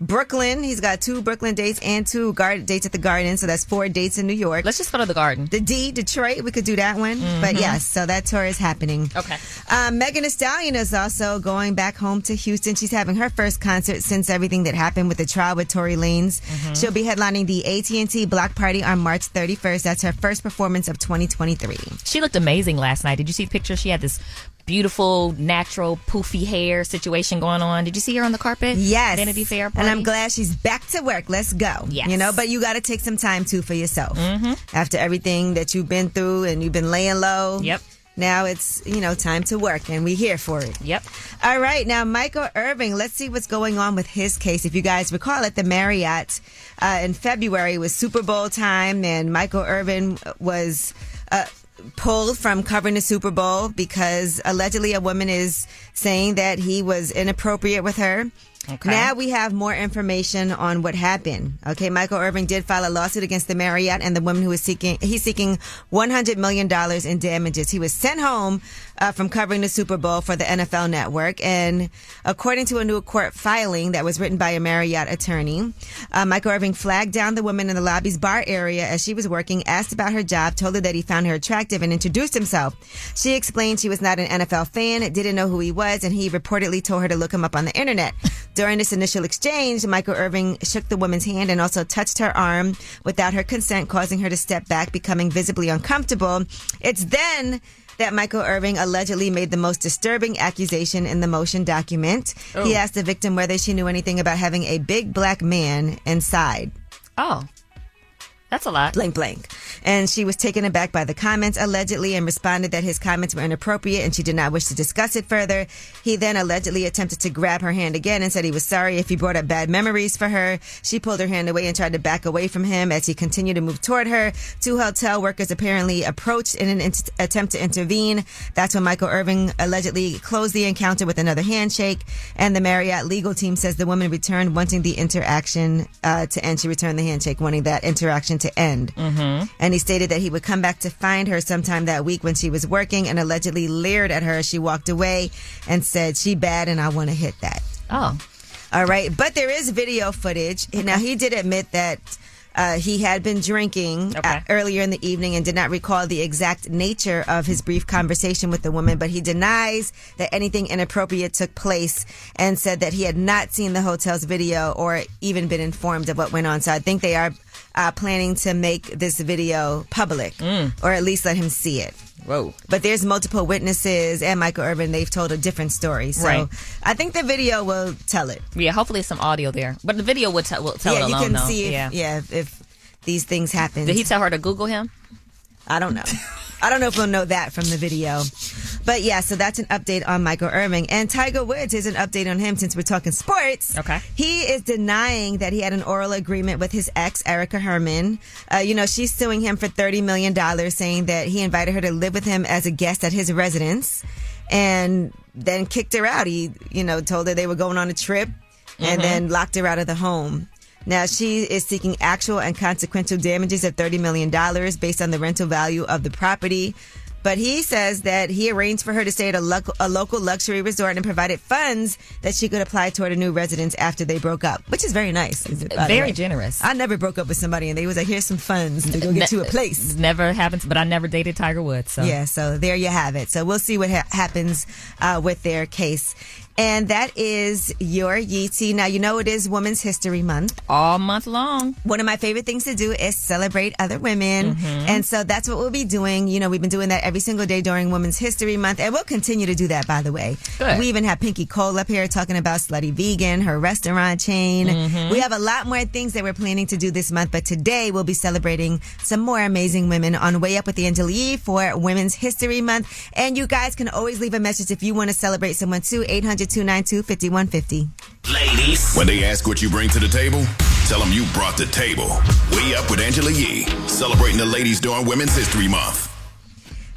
Brooklyn. He's got two Brooklyn dates and two guard dates at the Garden. So that's four dates in New York. Let's just go to the Garden. The D, Detroit. We could do that one. But Mhm. yes, so that tour is happening. Okay. Um, Megan Thee Stallion is also going back home to Houston. She's having her first concert since everything that happened with the trial with Tory Lanez. Mhm. She'll be headlining the AT&T Block Party on March 31st. That's her first performance of 2023. She looked amazing last night. Did you see the picture? She had this beautiful, natural, poofy hair situation going on. Did you see her on the carpet? Yes. Vanity Fair And? I'm glad she's back to work. Let's go. Yes. You know, but you got to take some time too for yourself. Mhm. After everything that you've been through and you've been laying low. Yep. Now it's, you know, time to work and we're here for it. Yep. All right. Now, Michael Irving, let's see what's going on with his case. If you guys recall at the Marriott uh, in February was Super Bowl time and Michael Irving was, uh, pulled from covering the Super Bowl because allegedly a woman is saying that he was inappropriate with her. Okay. Now we have more information on what happened. Okay, Michael Irving did file a lawsuit against the Marriott and the woman who is seeking he's seeking 100 million dollars in damages. He was sent home uh, from covering the Super Bowl for the NFL Network, and according to a new court filing that was written by a Marriott attorney, uh, Michael Irving flagged down the woman in the lobby's bar area as she was working, asked about her job, told her that he found her attractive, and introduced himself. She explained she was not an NFL fan, didn't know who he was, and he reportedly told her to look him up on the internet. During this initial exchange, Michael Irving shook the woman's hand and also touched her arm without her consent, causing her to step back, becoming visibly uncomfortable. It's then that Michael Irving allegedly made the most disturbing accusation in the motion document. Oh. He asked the victim whether she knew anything about having a big black man inside. Oh. That's a lot. Blank, blank. And she was taken aback by the comments allegedly and responded that his comments were inappropriate and she did not wish to discuss it further. He then allegedly attempted to grab her hand again and said he was sorry if he brought up bad memories for her. She pulled her hand away and tried to back away from him as he continued to move toward her. Two hotel workers apparently approached in an in- attempt to intervene. That's when Michael Irving allegedly closed the encounter with another handshake. And the Marriott legal team says the woman returned wanting the interaction uh, to end. She returned the handshake wanting that interaction to end. Mm-hmm. And he stated that he would come back to find her sometime that week when she was working and allegedly leered at her as she walked away and said, She bad and I want to hit that. Oh. All right. But there is video footage. Now, he did admit that. Uh, he had been drinking uh, earlier in the evening and did not recall the exact nature of his brief conversation with the woman, but he denies that anything inappropriate took place and said that he had not seen the hotel's video or even been informed of what went on. So I think they are uh, planning to make this video public or at least let him see it. Whoa. But there's multiple witnesses and Michael Irvin. They've told a different story. So Right. I think the video will tell it. Yeah, hopefully some audio there. But the video tell, will tell yeah, it you can though. see if, yeah. yeah. if, if these things happen. Did he tell her to Google him? I don't know. I don't know if we'll know that from the video. But yeah, so that's an update on Michael Irving. And Tiger Woods is an update on him since we're talking sports. Okay. He is denying that he had an oral agreement with his ex, Erica Herman. Uh, you know, she's suing him for $30 million, saying that he invited her to live with him as a guest at his residence and then kicked her out. He, you know, told her they were going on a trip and Mhm. then locked her out of the home. Now she is seeking actual and consequential damages of $30 million based on the rental value of the property. But he says that he arranged for her to stay at a, local a local luxury resort and provided funds that she could apply toward a new residence after they broke up, which is very nice. Very generous. I never broke up with somebody and they was like, here's some funds to go get you a place. Never happens, but I never dated Tiger Woods. So Yeah, so there you have it. So we'll see what ha- happens uh, with their case. And that is your Yee tea. Now, you know it is Women's History Month. All month long. One of my favorite things to do is celebrate other women. Mhm. And so that's what we'll be doing. You know, we've been doing that every single day during Women's History Month. And we'll continue to do that, by the way. Good. We even have Pinky Cole up here talking about Slutty Vegan, her restaurant chain. Mhm. We have a lot more things that we're planning to do this month. But today we'll be celebrating some more amazing women on Way Up with Angela Yee for Women's History Month. And you guys can always leave a message if you want to celebrate someone too. 800 292 5150. Ladies. When they ask what you bring to the table, tell them you brought the table. Way up with Angela Yee, celebrating the ladies during Women's History Month.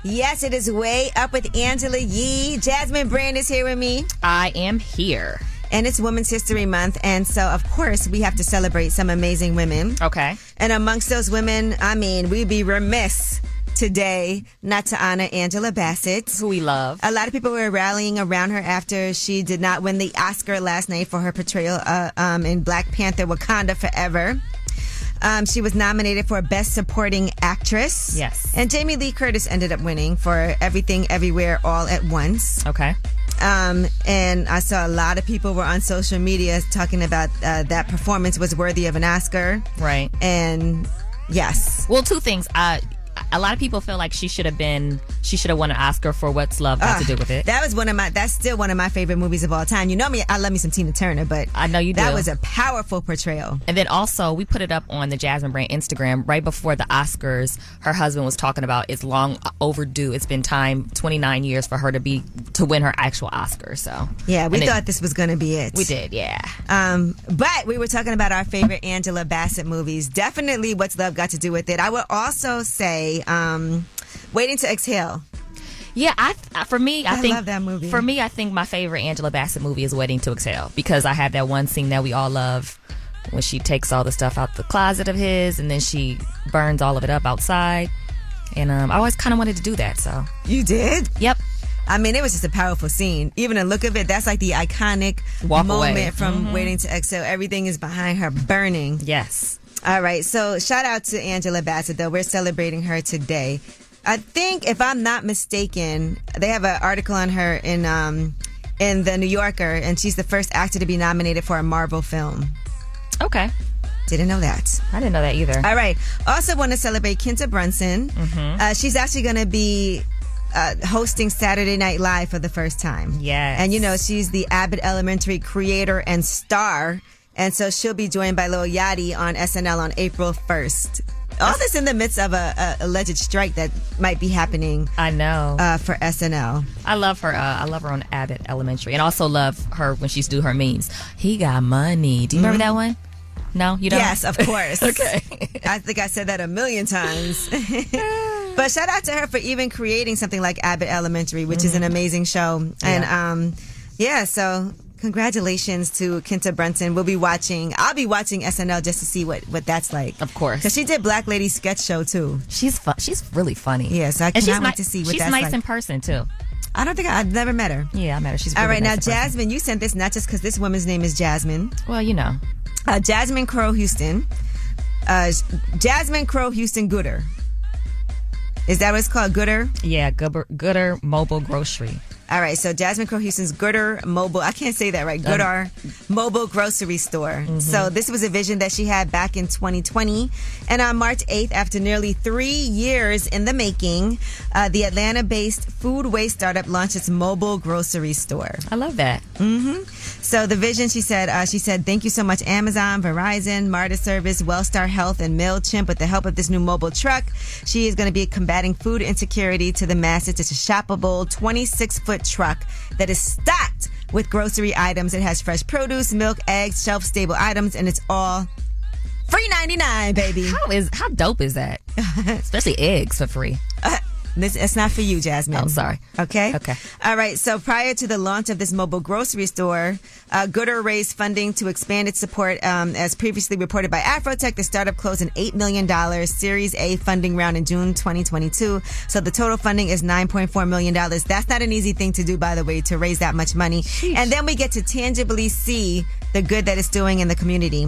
Yes, it is way up with Angela Yee. Jasmine Brand is here with me. I am here. And it's Women's History Month. And so, of course, we have to celebrate some amazing women. Okay. And amongst those women, I mean, we'd be remiss today not to honor Angela Bassett. Who we love. A lot of people were rallying around her after she did not win the Oscar last night for her portrayal uh, um, in Black Panther Wakanda Forever. Um, she was nominated for Best Supporting Actress. Yes. And Jamie Lee Curtis ended up winning for Everything Everywhere All at Once. Okay. Um, and I saw a lot of people were on social media talking about uh, that performance was worthy of an Oscar. Right. And yes. Well, two things. Uh, a lot of people feel like she should have been, she should have won an Oscar for What's Love Got to Ah, Do with It. That was one of my. That's still one of my favorite movies of all time. You know me. I love me some Tina Turner, but I know you do. That was a powerful portrayal. And then also, we put it up on the Jasmine Brand Instagram right before the Oscars. Her husband was talking about it's long overdue. It's been time, 29 years for her to be to win her actual Oscar. So Yeah, we And it- thought this was going to be it. we did. Yeah. Um, but we were talking about our favorite Angela Bassett movies. Definitely, What's Love Got to Do with It. I would also say, um, Waiting to Exhale. Yeah, I for me, I, I think love that movie. For me, I think my favorite Angela Bassett movie is Waiting to Exhale because I have that one scene that we all love when she takes all the stuff out the closet of his and then she burns all of it up outside. And um, I always kind of wanted to do that. So You did? Yep. I mean, it was just a powerful scene. Even the look of it, that's like the iconic Walk moment away. from Mhm. Waiting to Exhale. Everything is behind her burning. Yes. All right. So shout out to Angela Bassett, though. We're celebrating her today. I think, if I'm not mistaken, they have an article on her in um, in the New Yorker, and she's the first actor to be nominated for a Marvel film. Okay. Didn't know that. I didn't know that either. All right. Also, want to celebrate Quinta Brunson. Mhm. Uh, she's actually going to be uh, hosting Saturday Night Live for the first time. Yes. And you know, she's the Abbott Elementary creator and star. And so she'll be joined by Lil Yachty on SNL on April 1st. All this in the midst of a, a alleged strike that might be happening. I know uh, for SNL. I love her. Uh, I love her on Abbott Elementary, and also love her when she's do her memes. He got money. Do you remember that one? No, you don't. Yes, of course. okay. I think I said that a million times. but shout out to her for even creating something like Abbott Elementary, which is an amazing show. And um, yeah, so congratulations to Quinta Brunson. We'll be watching. I'll be watching SNL just to see what what that's like. Of course, because she did Black Lady sketch show too. She's fu- she's really funny. Yes, I and cannot wait to see what she's that's nice like. in person too. I don't think I, I've never met her. Yeah, I met her. She's All really right, now nice person. Jasmine, you sent this not just because this woman's name is Jasmine. Well, you know, uh, Jasmine Crowe-Houston. Uh, Jasmine Crow Houston Goodr. Is that what it's called? Goodr? Yeah, Goodr, Goodr Mobile Grocery. All right, so Jasmine Crow Houston's Goodr Mobile, I can't say that right, Um, Goodr Mobile Grocery Store. So this was a vision that she had back in 2020. And on March 8th, after nearly three years in the making, uh, the Atlanta based food waste startup launched its mobile grocery store. I love that. hmm So the vision, she said, uh, she said, thank you so much, Amazon, Verizon, MARTA Service, Wellstar Health, and Mailchimp. With the help of this new mobile truck, she is going to be combating food insecurity to the masses. It's a shoppable 26 foot truck that is stocked with grocery items. It has fresh produce, milk, eggs, shelf stable items, and it's all free 99, baby. How is how dope is that? Especially eggs for free. Uh, This it's not for you, Jasmine. I'm oh, sorry. Okay. Okay. All right. So prior to the launch of this mobile grocery store, uh, Goodr raised funding to expand its support. Um, as previously reported by Afrotech, the startup closed an eight million dollars Series A funding round in June 2022. So the total funding is 9.4 million dollars. That's not an easy thing to do, by the way, to raise that much money. And then we get to tangibly see the good that it's doing in the community.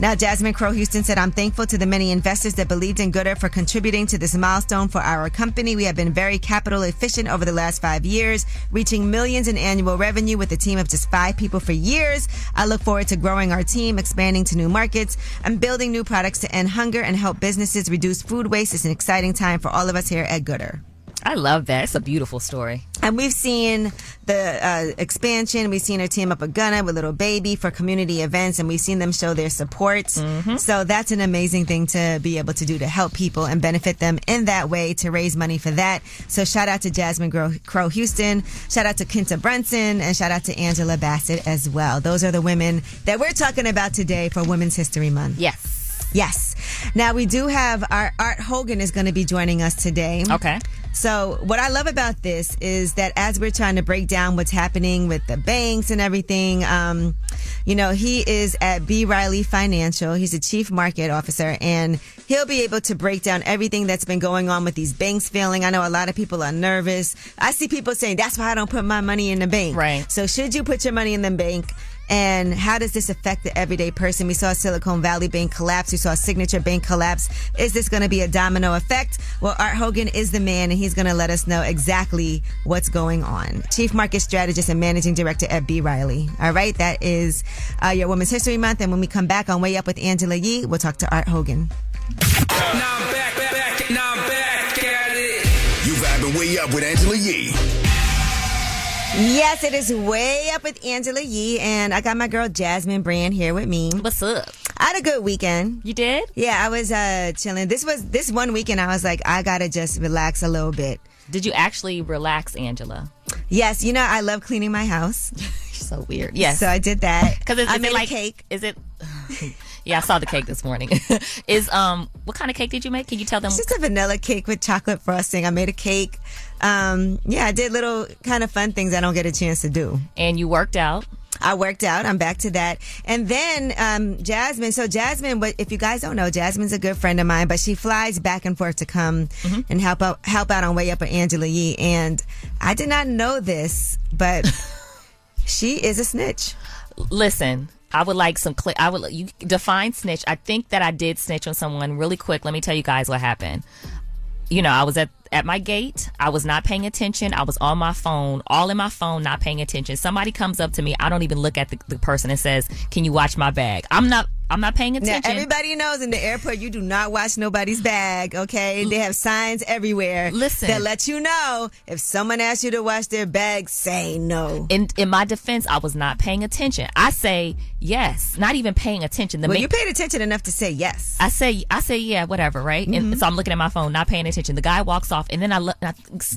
Now, Jasmine Crowe-Houston said, I'm thankful to the many investors that believed in Goodr for contributing to this milestone for our company. We have been very capital efficient over the last five years, reaching millions in annual revenue with a team of just five people for years. I look forward to growing our team, expanding to new markets, and building new products to end hunger and help businesses reduce food waste. It's an exciting time for all of us here at Goodr. I love that. It's a beautiful story. And we've seen the uh, expansion. We've seen her team up with Gunna with Lil Baby for community events, and we've seen them show their support. So that's an amazing thing to be able to do to help people and benefit them in that way to raise money for that. So shout out to Jasmine Crowe, Crow Houston, shout out to Quinta Brunson, and shout out to Angela Bassett as well. Those are the women that we're talking about today for Women's History Month. Yes. Yes. Now we do have our Art Hogan is going to be joining us today. Okay. So what I love about this is that as we're trying to break down what's happening with the banks and everything, um, you know, he is at B. Riley Financial. He's a chief market officer and he'll be able to break down everything that's been going on with these banks failing. I know a lot of people are nervous. I see people saying that's why I don't put my money in the bank. Right. So should you put your money in the bank? And how does this affect the everyday person? We saw Silicon Valley Bank collapse. We saw Signature Bank collapse. Is this going to be a domino effect? Well, Art Hogan is the man and he's going to let us know exactly what's going on. Chief Market Strategist and Managing Director at B. Riley. All right. That is uh, your Women's History Month. And when we come back on Way Up with Angela Yee, we'll talk to Art Hogan. Now I'm back, back, back, now I'm back at it. You vibing way up with Angela Yee. Yes, it is way up with Angela Yee, and I got my girl Jasmine Brand here with me. What's up? I had a good weekend. You did? Yeah, I was uh chilling. This was this one weekend. I was like, I gotta just relax a little bit. Did you actually relax, Angela? Yes, you know I love cleaning my house. so weird. Yes. So I did that. Because I made it like a cake. Is it? yeah, I saw the cake this morning. is um, what kind of cake did you make? Can you tell them? It's just a vanilla cake with chocolate frosting. I made a cake. Um, yeah, I did little kind of fun things I don't get a chance to do. And you worked out. I worked out. I'm back to that. And then um, Jasmine. So Jasmine, what if you guys don't know, Jasmine's a good friend of mine, but she flies back and forth to come and help out help out on Way Up with Angela Yee. And I did not know this, but she is a snitch. Listen, I would like some. I would you define snitch. I think that I did snitch on someone really quick. Let me tell you guys what happened. You know, I was at at my gate. I was not paying attention. I was on my phone, all in my phone, not paying attention. Somebody comes up to me. I don't even look at the, the person and says, "Can you watch my bag?" I'm not. I'm not paying Now, attention. everybody knows in the airport you do not watch nobody's bag, okay? They have signs everywhere. Listen. That let you know if someone asks you to watch their bag, say no. in in my defense, I was not paying attention. I say yes, not even paying attention. The well, ma- you paid attention enough to say yes. I say, I say, yeah, whatever, right? Mm-hmm. And so I'm looking at my phone, not paying attention. The guy walks off, and then I look, I,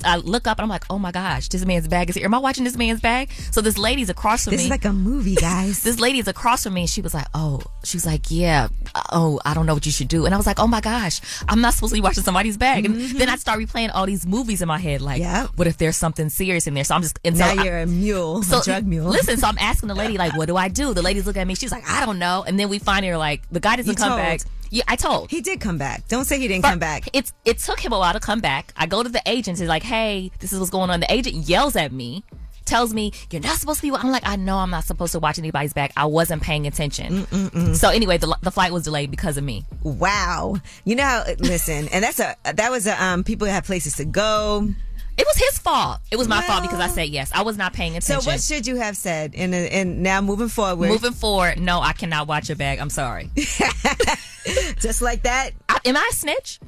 I look up, and I'm like, oh my gosh, this man's bag is here. Am I watching this man's bag? So this lady's across from This me. is like a movie, guys. this lady's across from me, and she was like, oh, she was like, yeah, oh, I don't know what you should do. And I was like, oh my gosh, I'm not supposed to be watching somebody's bag. And Mm-hmm. then I start replaying all these movies in my head, like, what if there's something serious in there? So I'm just, and now I- you're a mule, a drug mule. Listen, so I'm asking the lady, like, what do I do? The lady's looking at me. She's like, I don't know. And then we find her, like, the guy doesn't You come told. back. Yeah, I told. He did come back. Don't say he didn't But come back. It's it took him a while to come back. I go to the agent. He's like, "Hey, this is what's going on." The agent yells at me, tells me, "You're not supposed to be." I'm like, "I know I'm not supposed to watch anybody's back. I wasn't paying attention." Mm, mm, mm. So anyway, the the flight was delayed because of me. Wow. You know how, listen, and that's a, that was a, um, people have places to go. It was his fault. It was my fault because I said yes. I was not paying attention. So what should you have said? And, uh, and now moving forward. Moving forward, no, I cannot watch your bag. I'm sorry. Just like that. I, am I a snitch?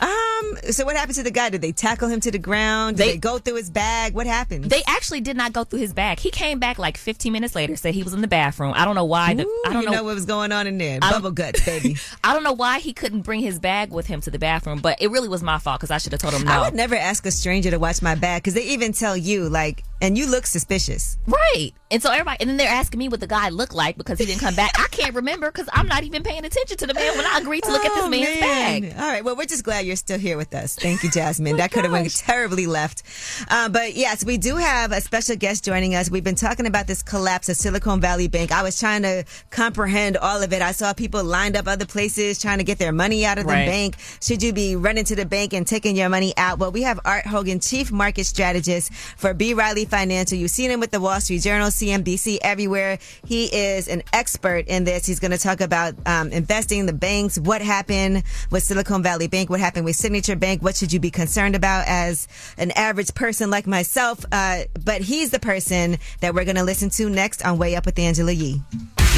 Um. So what happened to the guy? Did they tackle him to the ground? Did they, They- go through his bag? What happened? They actually did not go through his bag. He came back like 15 minutes later, said he was in the bathroom. I don't know why. The, Ooh, I don't you know. what was going on in there. I Bubble guts, baby. I don't know why he couldn't bring his bag with him to the bathroom, but it really was my fault because I should have told him no. I would never ask a stranger to watch my bag because they even tell you like and you look suspicious. Right. And so everybody, and then they're asking me what the guy looked like because he didn't come back. I can't remember because I'm not even paying attention to the man when I agreed to look at this Oh, man's man. bag. All right. Well, we're just glad you're still here with us. Thank you, Jasmine. that could have went terribly left. Uh, but yes, we do have a special guest joining us. We've been talking about this collapse of Silicon Valley Bank. I was trying to comprehend all of it. I saw people lined up other places trying to get their money out of the bank. Should you be running to the bank and taking your money out? Well, we have Art Hogan, Chief Market Strategist for B. Riley Financial. You've seen him with the Wall Street Journal, CNBC, everywhere. He is an expert in this. He's going to talk about um, investing, the banks, what happened with Silicon Valley Bank, what happened with Signature Bank, what should you be concerned about as an average person like myself. Uh, but he's the person that we're going to listen to next on Way Up with Angela Yee.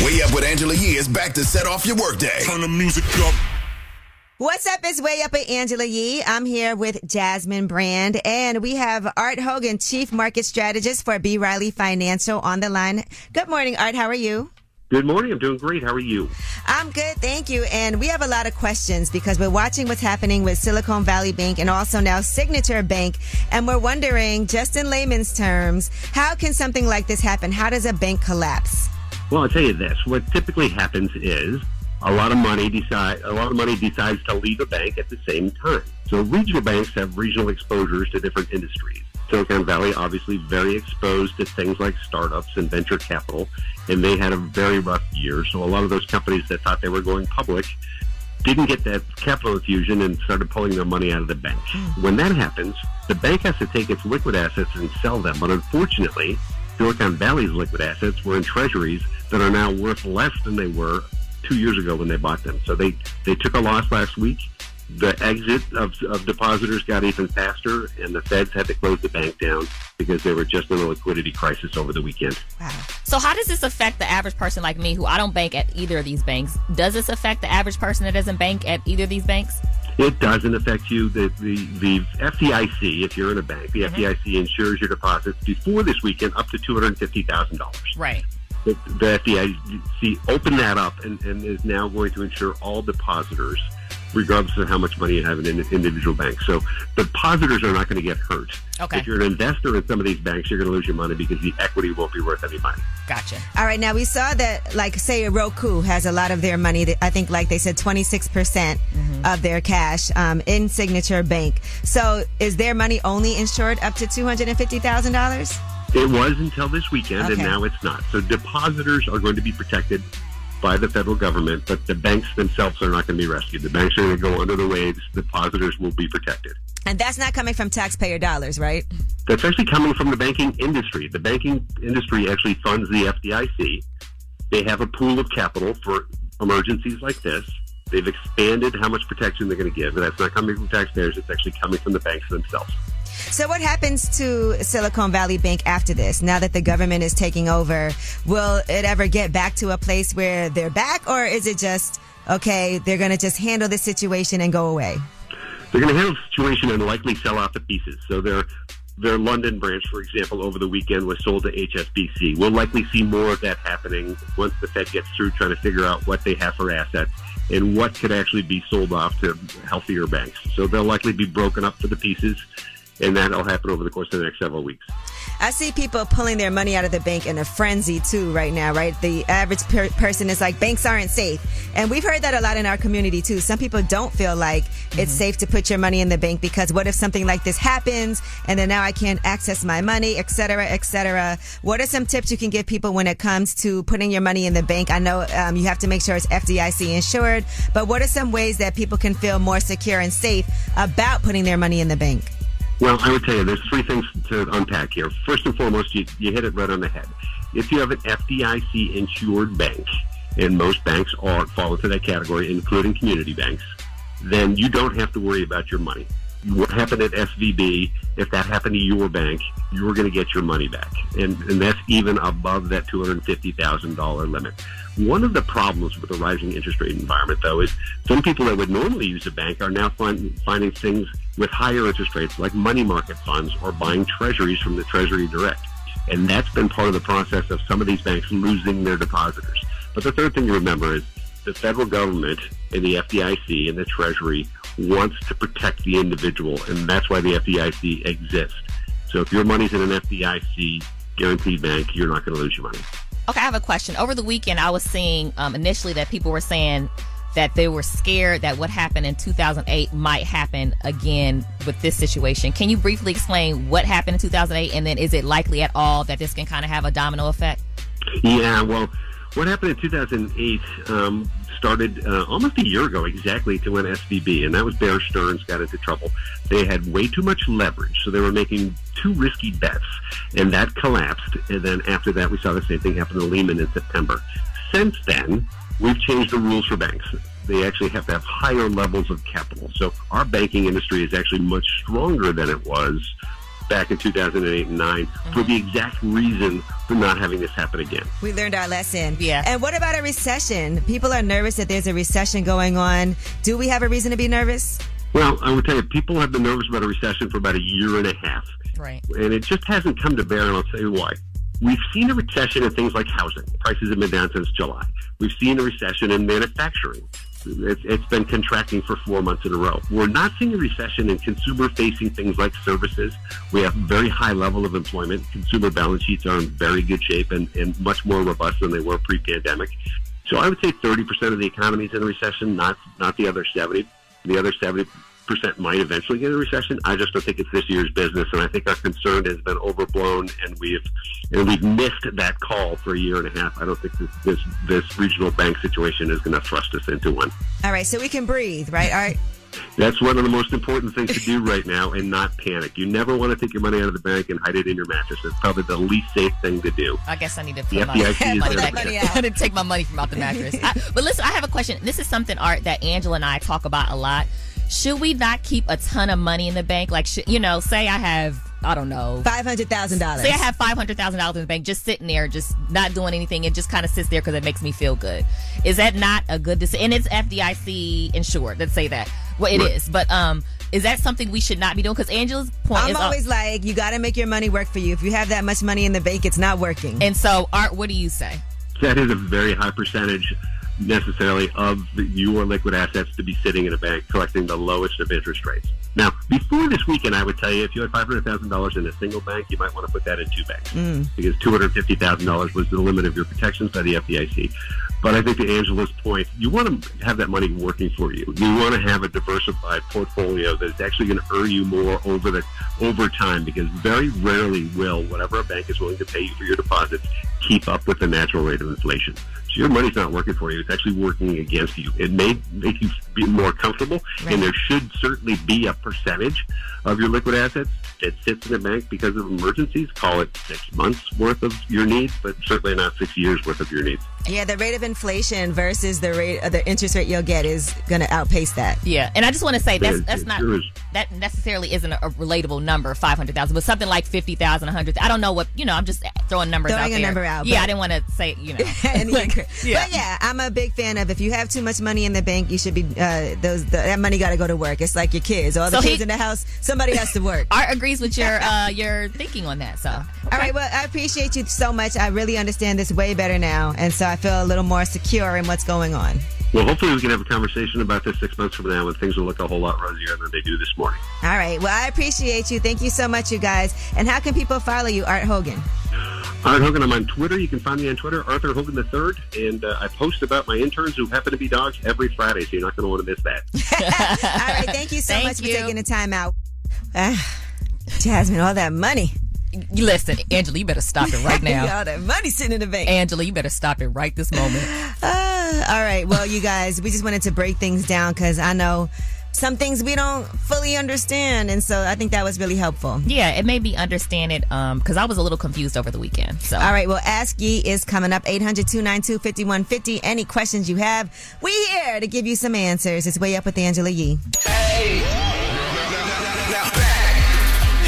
Way Up with Angela Yee is back to set off your workday. Turn the music up. What's up? It's Way Up at Angela Yee. I'm here with Jasmine Brand, and we have Art Hogan, Chief Market Strategist for B. Riley Financial, on the line. Good morning, Art. How are you? Good morning. I'm doing great. How are you? I'm good, thank you. And we have a lot of questions because we're watching what's happening with Silicon Valley Bank and also now Signature Bank. And we're wondering, just in layman's terms, how can something like this happen? How does a bank collapse? Well, I'll tell you this. What typically happens is a lot of money decide a lot of money decides to leave a bank at the same time. So regional banks have regional exposures to different industries. Silicon Valley obviously very exposed to things like startups and venture capital, and they had a very rough year. So a lot of those companies that thought they were going public didn't get that capital infusion and started pulling their money out of the bank. Hmm. When that happens, the bank has to take its liquid assets and sell them. But unfortunately, Silicon Valley's liquid assets were in treasuries that are now worth less than they were two years ago when they bought them. So they, they took a loss last week. The exit of, of depositors got even faster, and the feds had to close the bank down because they were just in a liquidity crisis over the weekend. Wow. So how does this affect the average person like me who I don't bank at either of these banks? Does this affect the average person that doesn't bank at either of these banks? It doesn't affect you. The, the, the FDIC, if you're in a bank, the mm-hmm. FDIC insures your deposits before this weekend up to $250,000. Right. The, the FDIC opened that up and, and is now going to insure all depositors, regardless of how much money you have in an individual bank. So depositors are not going to get hurt. Okay. If you're an investor in some of these banks, you're going to lose your money because the equity won't be worth any money. Gotcha. All right, now we saw that, like, say, Roku has a lot of their money. I think, like they said, 26% of their cash um, in Signature Bank. So is their money only insured up to $250,000? It was until this weekend, Okay. and now it's not. So depositors are going to be protected by the federal government, but the banks themselves are not going to be rescued. The banks are going to go under the waves. Depositors will be protected. And that's not coming from taxpayer dollars, right? That's actually coming from the banking industry. The banking industry actually funds the FDIC. They have a pool of capital for emergencies like this. They've expanded how much protection they're going to give, and that's not coming from taxpayers. It's actually coming from the banks themselves. So what happens to Silicon Valley Bank after this? Now that the government is taking over, will it ever get back to a place where they're back or is it just okay, they're going to just handle the situation and go away? They're going to handle the situation and likely sell out the pieces. So their their London branch, for example, over the weekend was sold to HSBC. We'll likely see more of that happening once the Fed gets through trying to figure out what they have for assets and what could actually be sold off to healthier banks. So they'll likely be broken up for the pieces, and that'll happen over the course of the next several weeks. I see people pulling their money out of the bank in a frenzy too right now, right? The average per- person is like, banks aren't safe. And we've heard that a lot in our community too. Some people don't feel like it's safe to put your money in the bank because what if something like this happens and then now I can't access my money, et cetera, et cetera. What are some tips you can give people when it comes to putting your money in the bank? I know um, you have to make sure it's FDIC insured, but what are some ways that people can feel more secure and safe about putting their money in the bank? Well, I would tell you there's three things to unpack here. First and foremost, you, you hit it right on the head. If you have an FDIC insured bank, and most banks are fall into that category, including community banks, then you don't have to worry about your money. What happened at SVB, if that happened to your bank, you're going to get your money back. And, and that's even above that $250,000 limit. One of the problems with the rising interest rate environment, though, is some people that would normally use a bank are now find, finding things with higher interest rates, like money market funds or buying treasuries from the Treasury Direct. And that's been part of the process of some of these banks losing their depositors. But the third thing to remember is the federal government and the FDIC and the Treasury wants to protect the individual, and that's why the FDIC exists. So if your money's in an FDIC guaranteed bank, you're not going to lose your money. Okay, I have a question. Over the weekend, I was seeing um, initially that people were saying that they were scared that what happened in 2008 might happen again with this situation. Can you briefly explain what happened in 2008 and then is it likely at all that this can kind of have a domino effect? Yeah, well, what happened in 2008 um, started uh, almost a year ago exactly to when SVB, and that was Bear Stearns got into trouble. They had way too much leverage, so they were making too risky bets, and that collapsed. And then after that, we saw the same thing happen to Lehman in September. Since then, we've changed the rules for banks. They actually have to have higher levels of capital. So our banking industry is actually much stronger than it was back in 2008 and 9 for the exact reason for not having this happen again. We learned our lesson. Yeah. And what about a recession? People are nervous that there's a recession going on. Do we have a reason to be nervous? Well, I would tell you, people have been nervous about a recession for about a year and a half. Right. And it just hasn't come to bear, and I'll tell you why. We've seen a recession in things like housing. Prices have been down since July. We've seen a recession in manufacturing. It's, it's been contracting for four months in a row. We're not seeing a recession in consumer facing things like services. We have very high level of employment. Consumer balance sheets are in very good shape and, and much more robust than they were pre pandemic. So I would say 30% of the economy is in a recession, not, not the other 70. The other 70 percent might eventually get a recession. I just don't think it's this year's business, and I think our concern has been overblown, and we've and we've missed that call for a year and a half. I don't think this this, this regional bank situation is going to thrust us into one. All right, so we can breathe, right? All right. That's one of the most important things to do right now, and not panic. You never want to take your money out of the bank and hide it in your mattress. It's probably the least safe thing to do. I guess I need to put The my FDIC is money there. I need to take my money from out the mattress. I, but listen, I have a question. This is something art that Angela and I talk about a lot. Should we not keep a ton of money in the bank? Like, should, you know, say I have, I don't know, Five hundred thousand dollars. Say I have five hundred thousand dollars in the bank, just sitting there, just not doing anything. It just kind of sits there because it makes me feel good. Is that not a good decision? And it's FDIC insured. Let's say that. Well, it is, Right. but um, is that something we should not be doing? Because Angela's point I'm is always like, you got to make your money work for you. If you have that much money in the bank, it's not working. And so, Art, what do you say? That is a very high percentage necessarily of the, your liquid assets to be sitting in a bank collecting the lowest of interest rates. Now, before this weekend, I would tell you if you had $500,000 in a single bank, you might want to put that in two banks Mm. because $250,000 was the limit of your protections by the FDIC. But I think to Angela's point, you want to have that money working for you. You want to have a diversified portfolio that's actually going to earn you more over the over time because very rarely will whatever a bank is willing to pay you for your deposits keep up with the natural rate of inflation. So your money's not working for you; it's actually working against you. It may make you be more comfortable, Right. and there should certainly be a percentage of your liquid assets that sits in a bank because of emergencies. Call it six months worth of your needs, but certainly not six years worth of your needs. Yeah, the rate of inflation versus the rate of the interest rate you'll get is going to outpace that. Yeah, and I just want to say that's that's not that necessarily isn't a, a relatable number, five hundred thousand, but something like fifty thousand, a hundred. I don't know what you know. I'm just throwing numbers Throwing out a there. number out, Yeah, I didn't want to say you know. Anything cra- yeah. But yeah, I'm a big fan of if you have too much money in the bank, you should be uh, those the, that money got to go to work. It's like your kids, all the So he- kids in the house. Somebody has to work. Art agrees with your uh, your thinking on that. So All right, well, I appreciate you so much. I really understand this way better now, and so I feel a little more secure in what's going on. Well, hopefully, we can have a conversation about this six months from now when things will look a whole lot rosier than they do this morning. All right, well, I appreciate you. Thank you so much, you guys. And how can people follow you, Art Hogan? Art Hogan, I'm on Twitter. You can find me on Twitter, Arthur Hogan III, and uh, I post about my interns who happen to be dogs every Friday, so you're not going to want to miss that. All right, thank you so Thank much you. for taking the time out. Ah, Jasmine, all that money. You listen, Angela, you better stop it right now. all that money sitting in the bank. Angela, you better stop it right this moment. Ah, all right. Well, you guys, we just wanted to break things down because I know some things we don't fully understand. And so I think that was really helpful. Yeah, it made me understand it um because I was a little confused over the weekend. So All right. Well, Ask Yee is coming up 800 292 5150. Any questions you have, we here to give you some answers. It's Way Up with Angela Yee.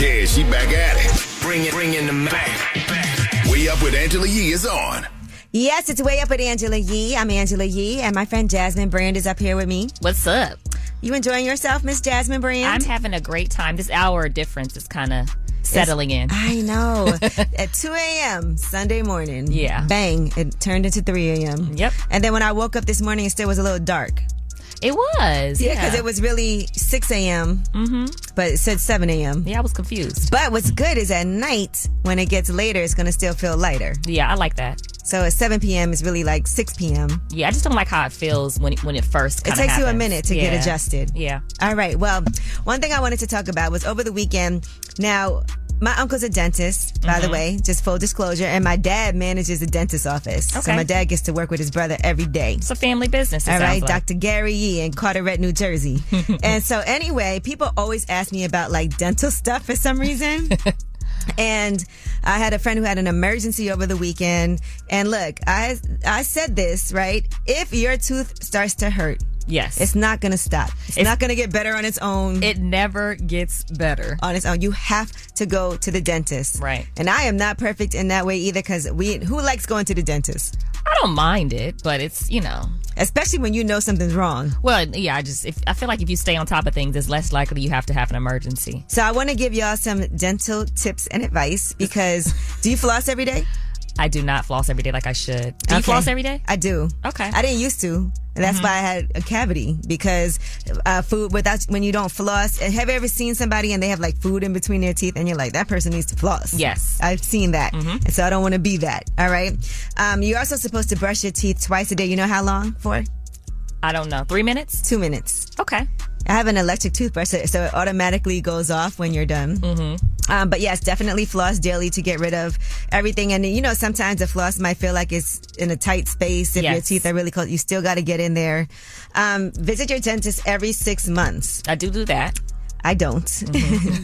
Yeah, she back at it. Bring it, bring in the back. We up with Angela Yee is on. Yes, it's Way Up with Angela Yee. I'm Angela Yee, and my friend Jasmine Brand is up here with me. What's up? You enjoying yourself, Miss Jasmine Brand? I'm having a great time. This hour difference is kind of settling in. I know. At 2 a.m. Sunday morning. Yeah. Bang. It turned into 3 a.m. Yep. And then when I woke up this morning, it still was a little dark. It was. Yeah, because yeah. it was really 6 a.m. Mm-hmm. But it said 7 a.m. Yeah, I was confused. But what's good is at night, when it gets later, it's going to still feel lighter. Yeah, I like that. So at 7 p.m. is really like 6 p.m. Yeah, I just don't like how it feels when it, when it first. It takes you a minute to get adjusted. Yeah. All right. Well, one thing I wanted to talk about was over the weekend. Now, my uncle's a dentist, by the Mhm. way, just full disclosure, and my dad manages a dentist office. So Okay. my dad gets to work with his brother every day. It's a family business. It All right, like. Dr. Gary Yee in Carteret, New Jersey. and so, anyway, people always ask me about like dental stuff for some reason. and I had a friend who had an emergency over the weekend. And look, I I said this right. If your tooth starts to hurt, Yes. it's not going to stop. It's, It's- not going to get better on its own. It never gets better. on its own. You have to go to the dentist. Right. And I am not perfect in that way either because we who likes going to the dentist, I don't mind it, but it's you know. especially when you know something's wrong. Well, yeah, I just if I feel like if you stay on top of things, it's less likely you have to have an emergency. So I want to give y'all some dental tips and advice because do you floss every day? I do not floss every day like I should. Do you Okay. floss every day? I do. Okay. I didn't used to. And that's Mhm. why I had a cavity because uh, food without when you don't floss. and Have you ever seen somebody and they have like food in between their teeth and you're like that person needs to floss? Yes. I've seen that, and so I don't want to be that. All right. Um, you're also supposed to brush your teeth twice a day. You know how long for? I don't know. Three minutes? Two minutes. Okay. I have an electric toothbrush, so so it automatically goes off when you're done. Mm-hmm. Um, but yes, definitely floss daily to get rid of everything. And you know, sometimes the floss might feel like it's in a tight space. If your teeth are really close, you still got to get in there. Um, visit your dentist every six months. I do do that. I don't,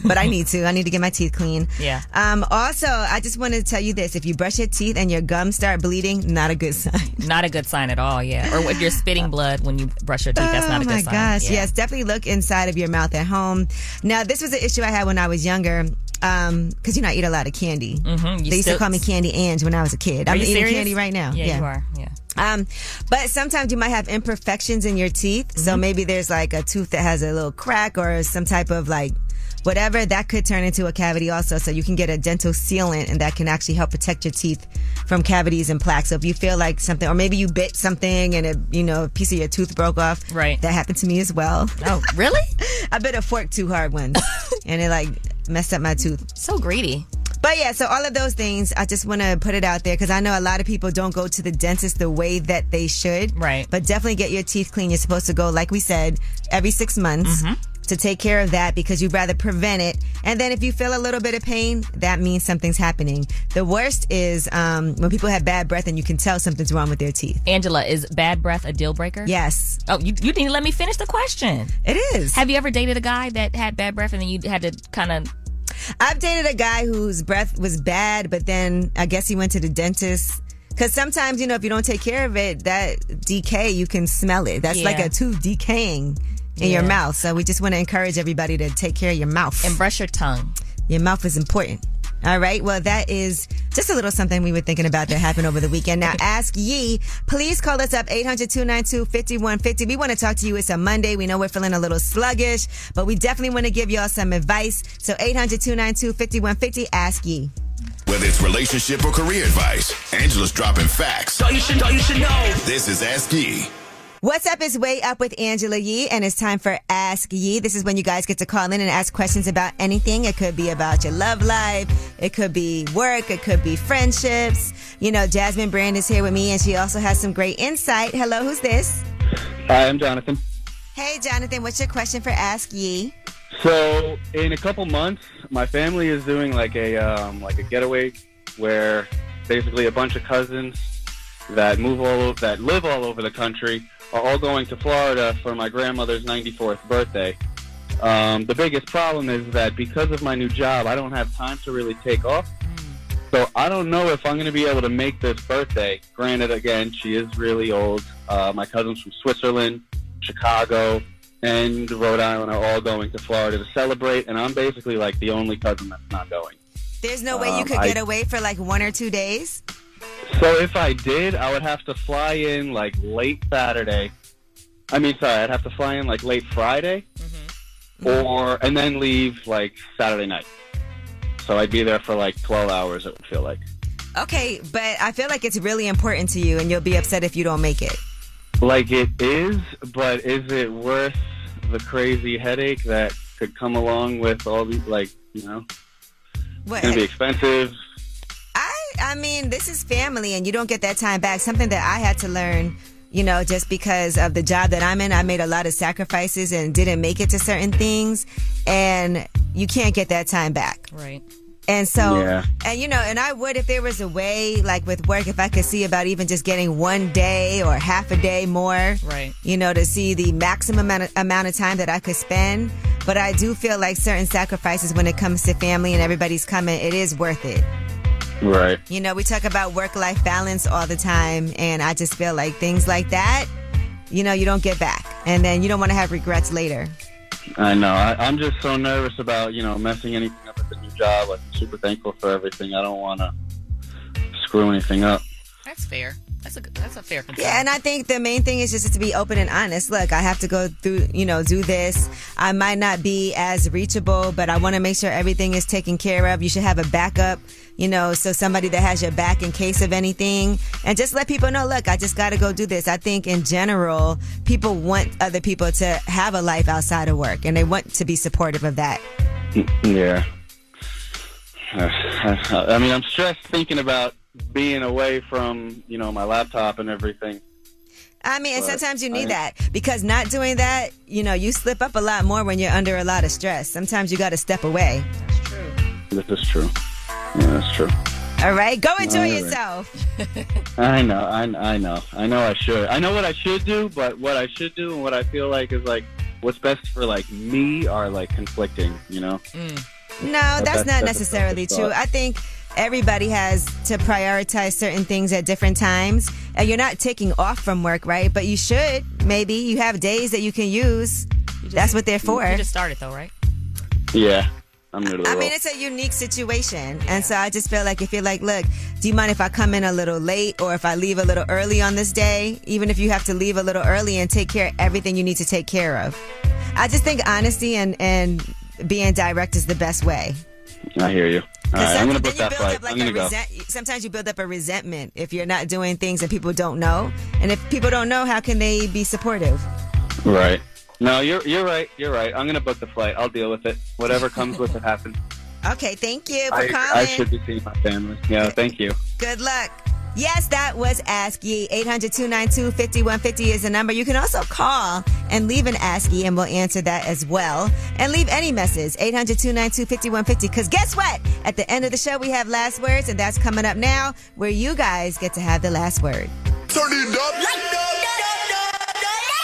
but I need to. I need to get my teeth clean. Yeah. Um, also, I just wanted to tell you this: if you brush your teeth and your gums start bleeding, not a good sign. Not a good sign at all. Yeah. Or if you're spitting blood when you brush your teeth, that's not a good sign. oh my gosh! Yeah. Yes, definitely look inside of your mouth at home. Now, this was an issue I had when I was younger. Um, because you know I eat a lot of candy. Mhm, They used to call me Candy Ange when I was a kid. Are I'm eating serious? candy right now. Yeah, you are. Yeah. Um, but sometimes you might have imperfections in your teeth. So Mm-hmm. maybe there's like a tooth that has a little crack or some type of like whatever that could turn into a cavity also. So you can get a dental sealant and that can actually help protect your teeth from cavities and plaques. So if you feel like something, or maybe you bit something and a, you know, a piece of your tooth broke off. Right. That happened to me as well. Oh, really? I bit a fork too hard once and it like messed up my tooth. So greedy. But yeah, so all of those things, I just want to put it out there because I know a lot of people don't go to the dentist the way that they should. Right. But definitely get your teeth clean. You're supposed to go, like we said, every six months Mm-hmm. to take care of that because you'd rather prevent it. And then if you feel a little bit of pain, that means something's happening. The worst is um, when people have bad breath and you can tell something's wrong with their teeth. Angela, is bad breath a deal breaker? Yes. Oh, you, you didn't let me finish the question. It is. Have you ever dated a guy that had bad breath and then you had to kind of. I've dated a guy whose breath was bad, but then I guess he went to the dentist. Cause sometimes, you know, if you don't take care of it, that decay, you can smell it. That's like a tooth decaying in your mouth. So we just want to encourage everybody to take care of your mouth. And brush your tongue. Your mouth is important. All right. Well, that is just a little something we were thinking about that happened over the weekend. Now, ask Yee. Please call us up 800-292-5150. We want to talk to you. It's a Monday. We know we're feeling a little sluggish, but we definitely want to give y'all some advice. So 800-292-5150. Ask Yee. Whether it's relationship or career advice, Angela's dropping facts. All you should, all you should know. This is Ask Yee. What's up is way up with Angela Yee, and it's time for Ask Yee. This is when you guys get to call in and ask questions about anything. It could be about your love life, it could be work, it could be friendships. You know, Jasmine Brand is here with me, and she also has some great insight. Hello, who's this? Hi, I'm Jonathan. Hey, Jonathan, what's your question for Ask Yee? So, in a couple months, my family is doing like a um, like a getaway where basically a bunch of cousins that move all over, that live all over the country are all going to Florida for my grandmother's 94th birthday. Um, the biggest problem is that because of my new job, I don't have time to really take off. So I don't know if I'm going to be able to make this birthday. Granted, again, she is really old. Uh, my cousins from Switzerland, Chicago, and Rhode Island are all going to Florida to celebrate, and I'm basically like the only cousin that's not going. There's no way you Um, could I- get away for like one or two days? So if I did, I would have to fly in like late Saturday. I mean, sorry, I'd have to fly in like late Friday, mm-hmm. or and then leave like Saturday night. So I'd be there for like 12 hours. It would feel like. Okay, but I feel like it's really important to you, and you'll be upset if you don't make it. Like it is, but is it worth the crazy headache that could come along with all these? Like, you know, What? it's gonna be expensive. I I mean, this is family, and you don't get that time back. Something that I had to learn, you know, just because of the job that I'm in. I made a lot of sacrifices and didn't make it to certain things, and you can't get that time back. Right. And so, Yeah. and you know, and I would if there was a way, like with work, if I could see about even just getting one day or half a day more, Right. You know, to see the maximum amount of, amount of time that I could spend. But I do feel like certain sacrifices when it comes to family and everybody's coming, it is worth it. Right. You know, we talk about work life balance all the time, and I just feel like things like that, you know, you don't get back. And then you don't want to have regrets later. I know. I, I'm just so nervous about you know messing anything up at the new job. Like, I'm super thankful for everything. I don't want to screw anything up. That's fair. That's a good- that's a fair concern. Yeah, and I think the main thing is just to be open and honest. Look, I have to go through, you know, do this. I might not be as reachable, but I want to make sure everything is taken care of. You should have a backup, you know, so somebody that has your back in case of anything. And just let people know, look, I just got to go do this. I think in general, people want other people to have a life outside of work and they want to be supportive of that. Mm, yeah. I mean, I'm stressed thinking about being away from you know my laptop and everything. I mean, and But sometimes you need I- that because not doing that, you know, you slip up a lot more when you're under a lot of stress. Sometimes you got to step away. That's true. This is true. Yeah, that's true. All right, go enjoy All right. yourself. I know. I, I know. I know. I should. I know what I should do, but what I should do and what I feel like is like what's best for like me are like conflicting. You know. Mm. No, that's that's- not that's necessarily true. I think everybody has to prioritize certain things at different times. And you're not taking off from work, right? But you should. Maybe you have days that you can use. that's what they're for. You just started though, right? Yeah. I'm new to the I mean, it's a unique situation. And so I just feel like if you're like, look, do you mind if I come in a little late or if I leave a little early on this day? Even if you have to leave a little early and take care of everything you need to take care of. I just think honesty and, and being direct is the best way. I hear you. All right, I'm gonna book Then you that build flight. up like I'm gonna go. resent- sometimes you build up a resentment if you're not doing things and people don't know. And if people don't know, how can they be supportive? Right. No, you're you're right. You're right. I'm gonna book the flight. I'll deal with it. Whatever comes with it happens. Okay, thank you for I, calling. I should be seeing my family. Yeah. Thank you. Good luck. Yes, that was Ask Yee. 800 292 5150 is the number. You can also call and leave an Ask Yee, and we'll answer that as well. And leave any message, 800 292 5150. Because guess what? At the end of the show, we have last words, and that's coming up now, where you guys get to have the last word. Turn it up.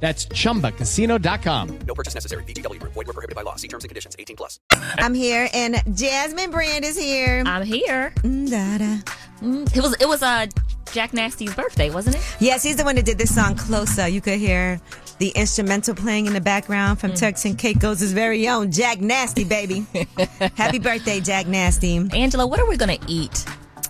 That's chumbacasino.com. No purchase necessary. VGW Group. Void were prohibited by law. See terms and conditions. 18 plus. I'm here, and Jasmine Brand is here. I'm here. Da-da. Mm, It was it was uh Jack Nasty's birthday, wasn't it? Yes, he's the one that did this song Closer. You could hear the instrumental playing in the background from Turks and Caicos' very own Jack Nasty, baby. Happy birthday, Jack Nasty. Angela, what are we gonna eat?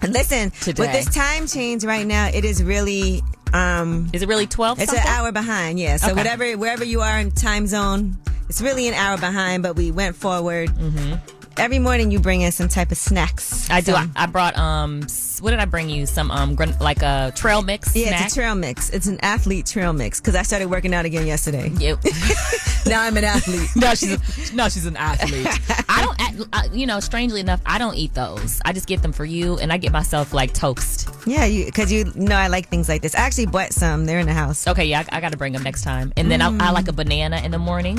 Listen, Today. with this time change right now, it is really um Is it really twelve? It's something? an hour behind, yeah. So Okay. whatever wherever you are in time zone, it's really an hour behind, but we went forward. Mm-hmm. Every morning you bring in some type of snacks. I do. I, I brought um. What did I bring you? Some um. Gran- like a trail mix. yeah, snack? it's a trail mix. It's an athlete trail mix because I started working out again yesterday. Yep. now I'm an athlete. no, she's a, no, she's an athlete. I don't. I, you know, strangely enough, I don't eat those. I just get them for you, and I get myself like toast. Yeah, you because you know I like things like this. I actually bought some. They're in the house. Okay, yeah, I, I got to bring them next time. And then Mm. I, I like a banana in the morning.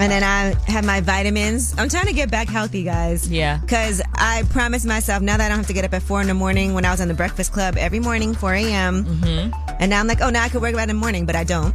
And then I have my vitamins. I'm trying to get back healthy, guys. Yeah. Because I promised myself now that I don't have to get up at 4 in the morning when I was on the Breakfast Club every morning, 4 a.m. Mm-hmm. And now I'm like, oh, now I could work out in the morning, but I don't.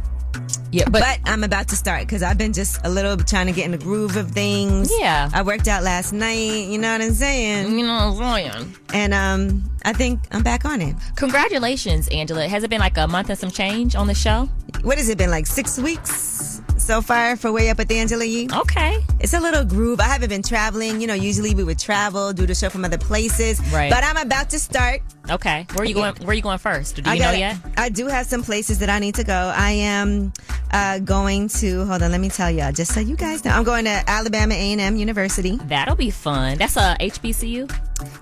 Yeah, but, but- I'm about to start because I've been just a little trying to get in the groove of things. Yeah. I worked out last night. You know what I'm saying? You know what I'm saying. And um, I think I'm back on it. Congratulations, Angela. Has it been like a month and some change on the show? What has it been like six weeks so far for Way Up with Angela Yee? Okay. It's a little groove. I haven't been traveling. You know, usually we would travel, do the show from other places. Right. But I'm about to start. Okay. Where are you going? Where are you going first? Do you I know yet? I do have some places that I need to go. I am uh, going to. Hold on, let me tell y'all. Just so you guys know, I'm going to Alabama A&M University. That'll be fun. That's a HBCU.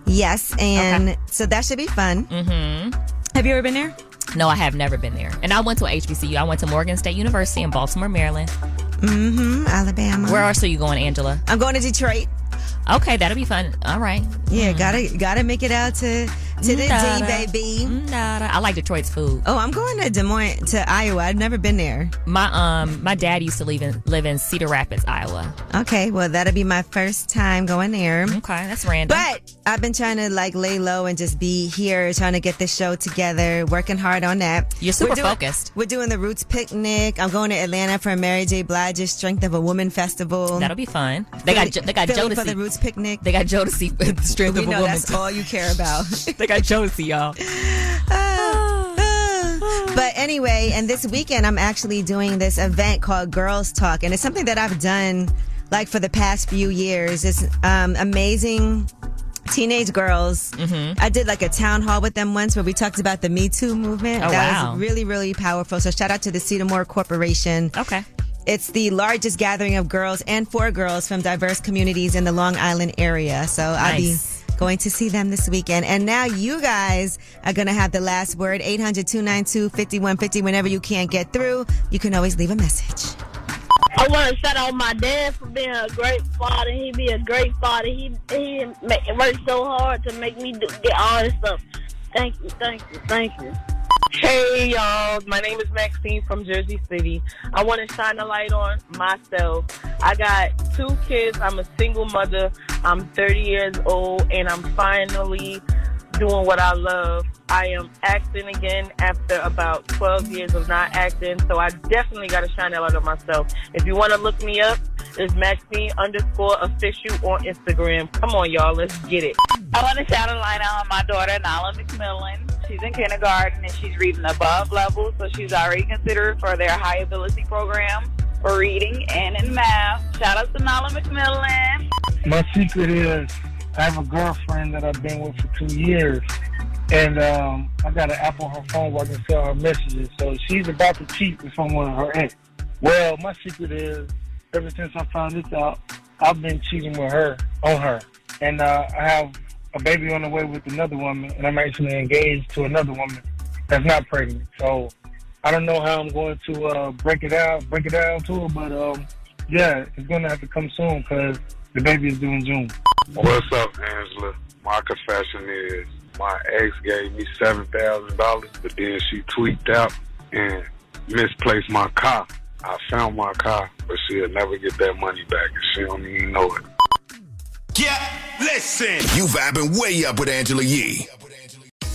Yes, and so that should be fun. Mm-hmm. Have you ever been there? No, I have never been there. And I went to HBCU. I went to Morgan State University in Baltimore, Maryland. Mm-hmm. Alabama. Where else are you going, Angela? I'm going to Detroit. Okay, that'll be fun. All right. Yeah, gotta gotta make it out to to the. D, baby. Nada. I like Detroit's food. Oh, I'm going to Des Moines to Iowa. I've never been there. My um my dad used to live in live in Cedar Rapids, Iowa. Okay, well that'll be my first time going there. Okay, that's random. But I've been trying to like lay low and just be here, trying to get this show together, working hard on that. You're super We're doing- focused. We're doing the Roots picnic. I'm going to Atlanta for Mary J. Blige's Strength of a Woman festival. That'll be fun. They got Jo- they got Philly Jodeci for the Roots picnic. They got Jodeci strength we of a know woman. that's all you care about. they got Jodeci, y'all. But anyway, and this weekend I'm actually doing this event called Girls Talk, and it's something that I've done like for the past few years. It's um, amazing teenage girls. Mm-hmm. I did like a town hall with them once where we talked about the Me Too movement. Oh, that wow. was really, really powerful. So shout out to the Cedarmore Corporation. Okay. It's the largest gathering of girls and for girls from diverse communities in the Long Island area. So I'll be going to see them this weekend. And now you guys are going to have the last word 800 292 5150. Whenever you can't get through, you can always leave a message. I want to shout out my dad for being a great father. He be a great father. He he make, worked so hard to make me do, get all this stuff. Thank you, thank you, thank you. Hey y'all, my name is Maxine from Jersey City. I want to shine a light on myself. I got two kids. I'm a single mother. I'm 30 years old and I'm finally doing what I love. I am acting again after about 12 years of not acting, so I definitely got to shine a light on myself. If you want to look me up, it's Maxine underscore official on Instagram. Come on, y'all, let's get it. I want to shout a light on my daughter, Nala McMillan. She's in kindergarten and she's reading above level, so she's already considered for their high ability program for reading and in math. Shout out to Nala McMillan. My secret is I have a girlfriend that I've been with for two years, and um, I got an app on her phone where I can send her messages. So she's about to cheat with someone her ex. Well, my secret is ever since I found this out, I've been cheating with her on her, and uh, I have a baby on the way with another woman, and I'm actually engaged to another woman that's not pregnant. So I don't know how I'm going to uh, break it out, break it down to her, but um, yeah, it's gonna have to come soon because the baby is due in June. What's up, Angela? My confession is my ex gave me seven thousand dollars, but then she tweaked out and misplaced my car. I found my car, but she'll never get that money back, and she don't even know it. Yeah, listen. You vibing way up with Angela Yee.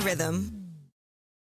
rhythm.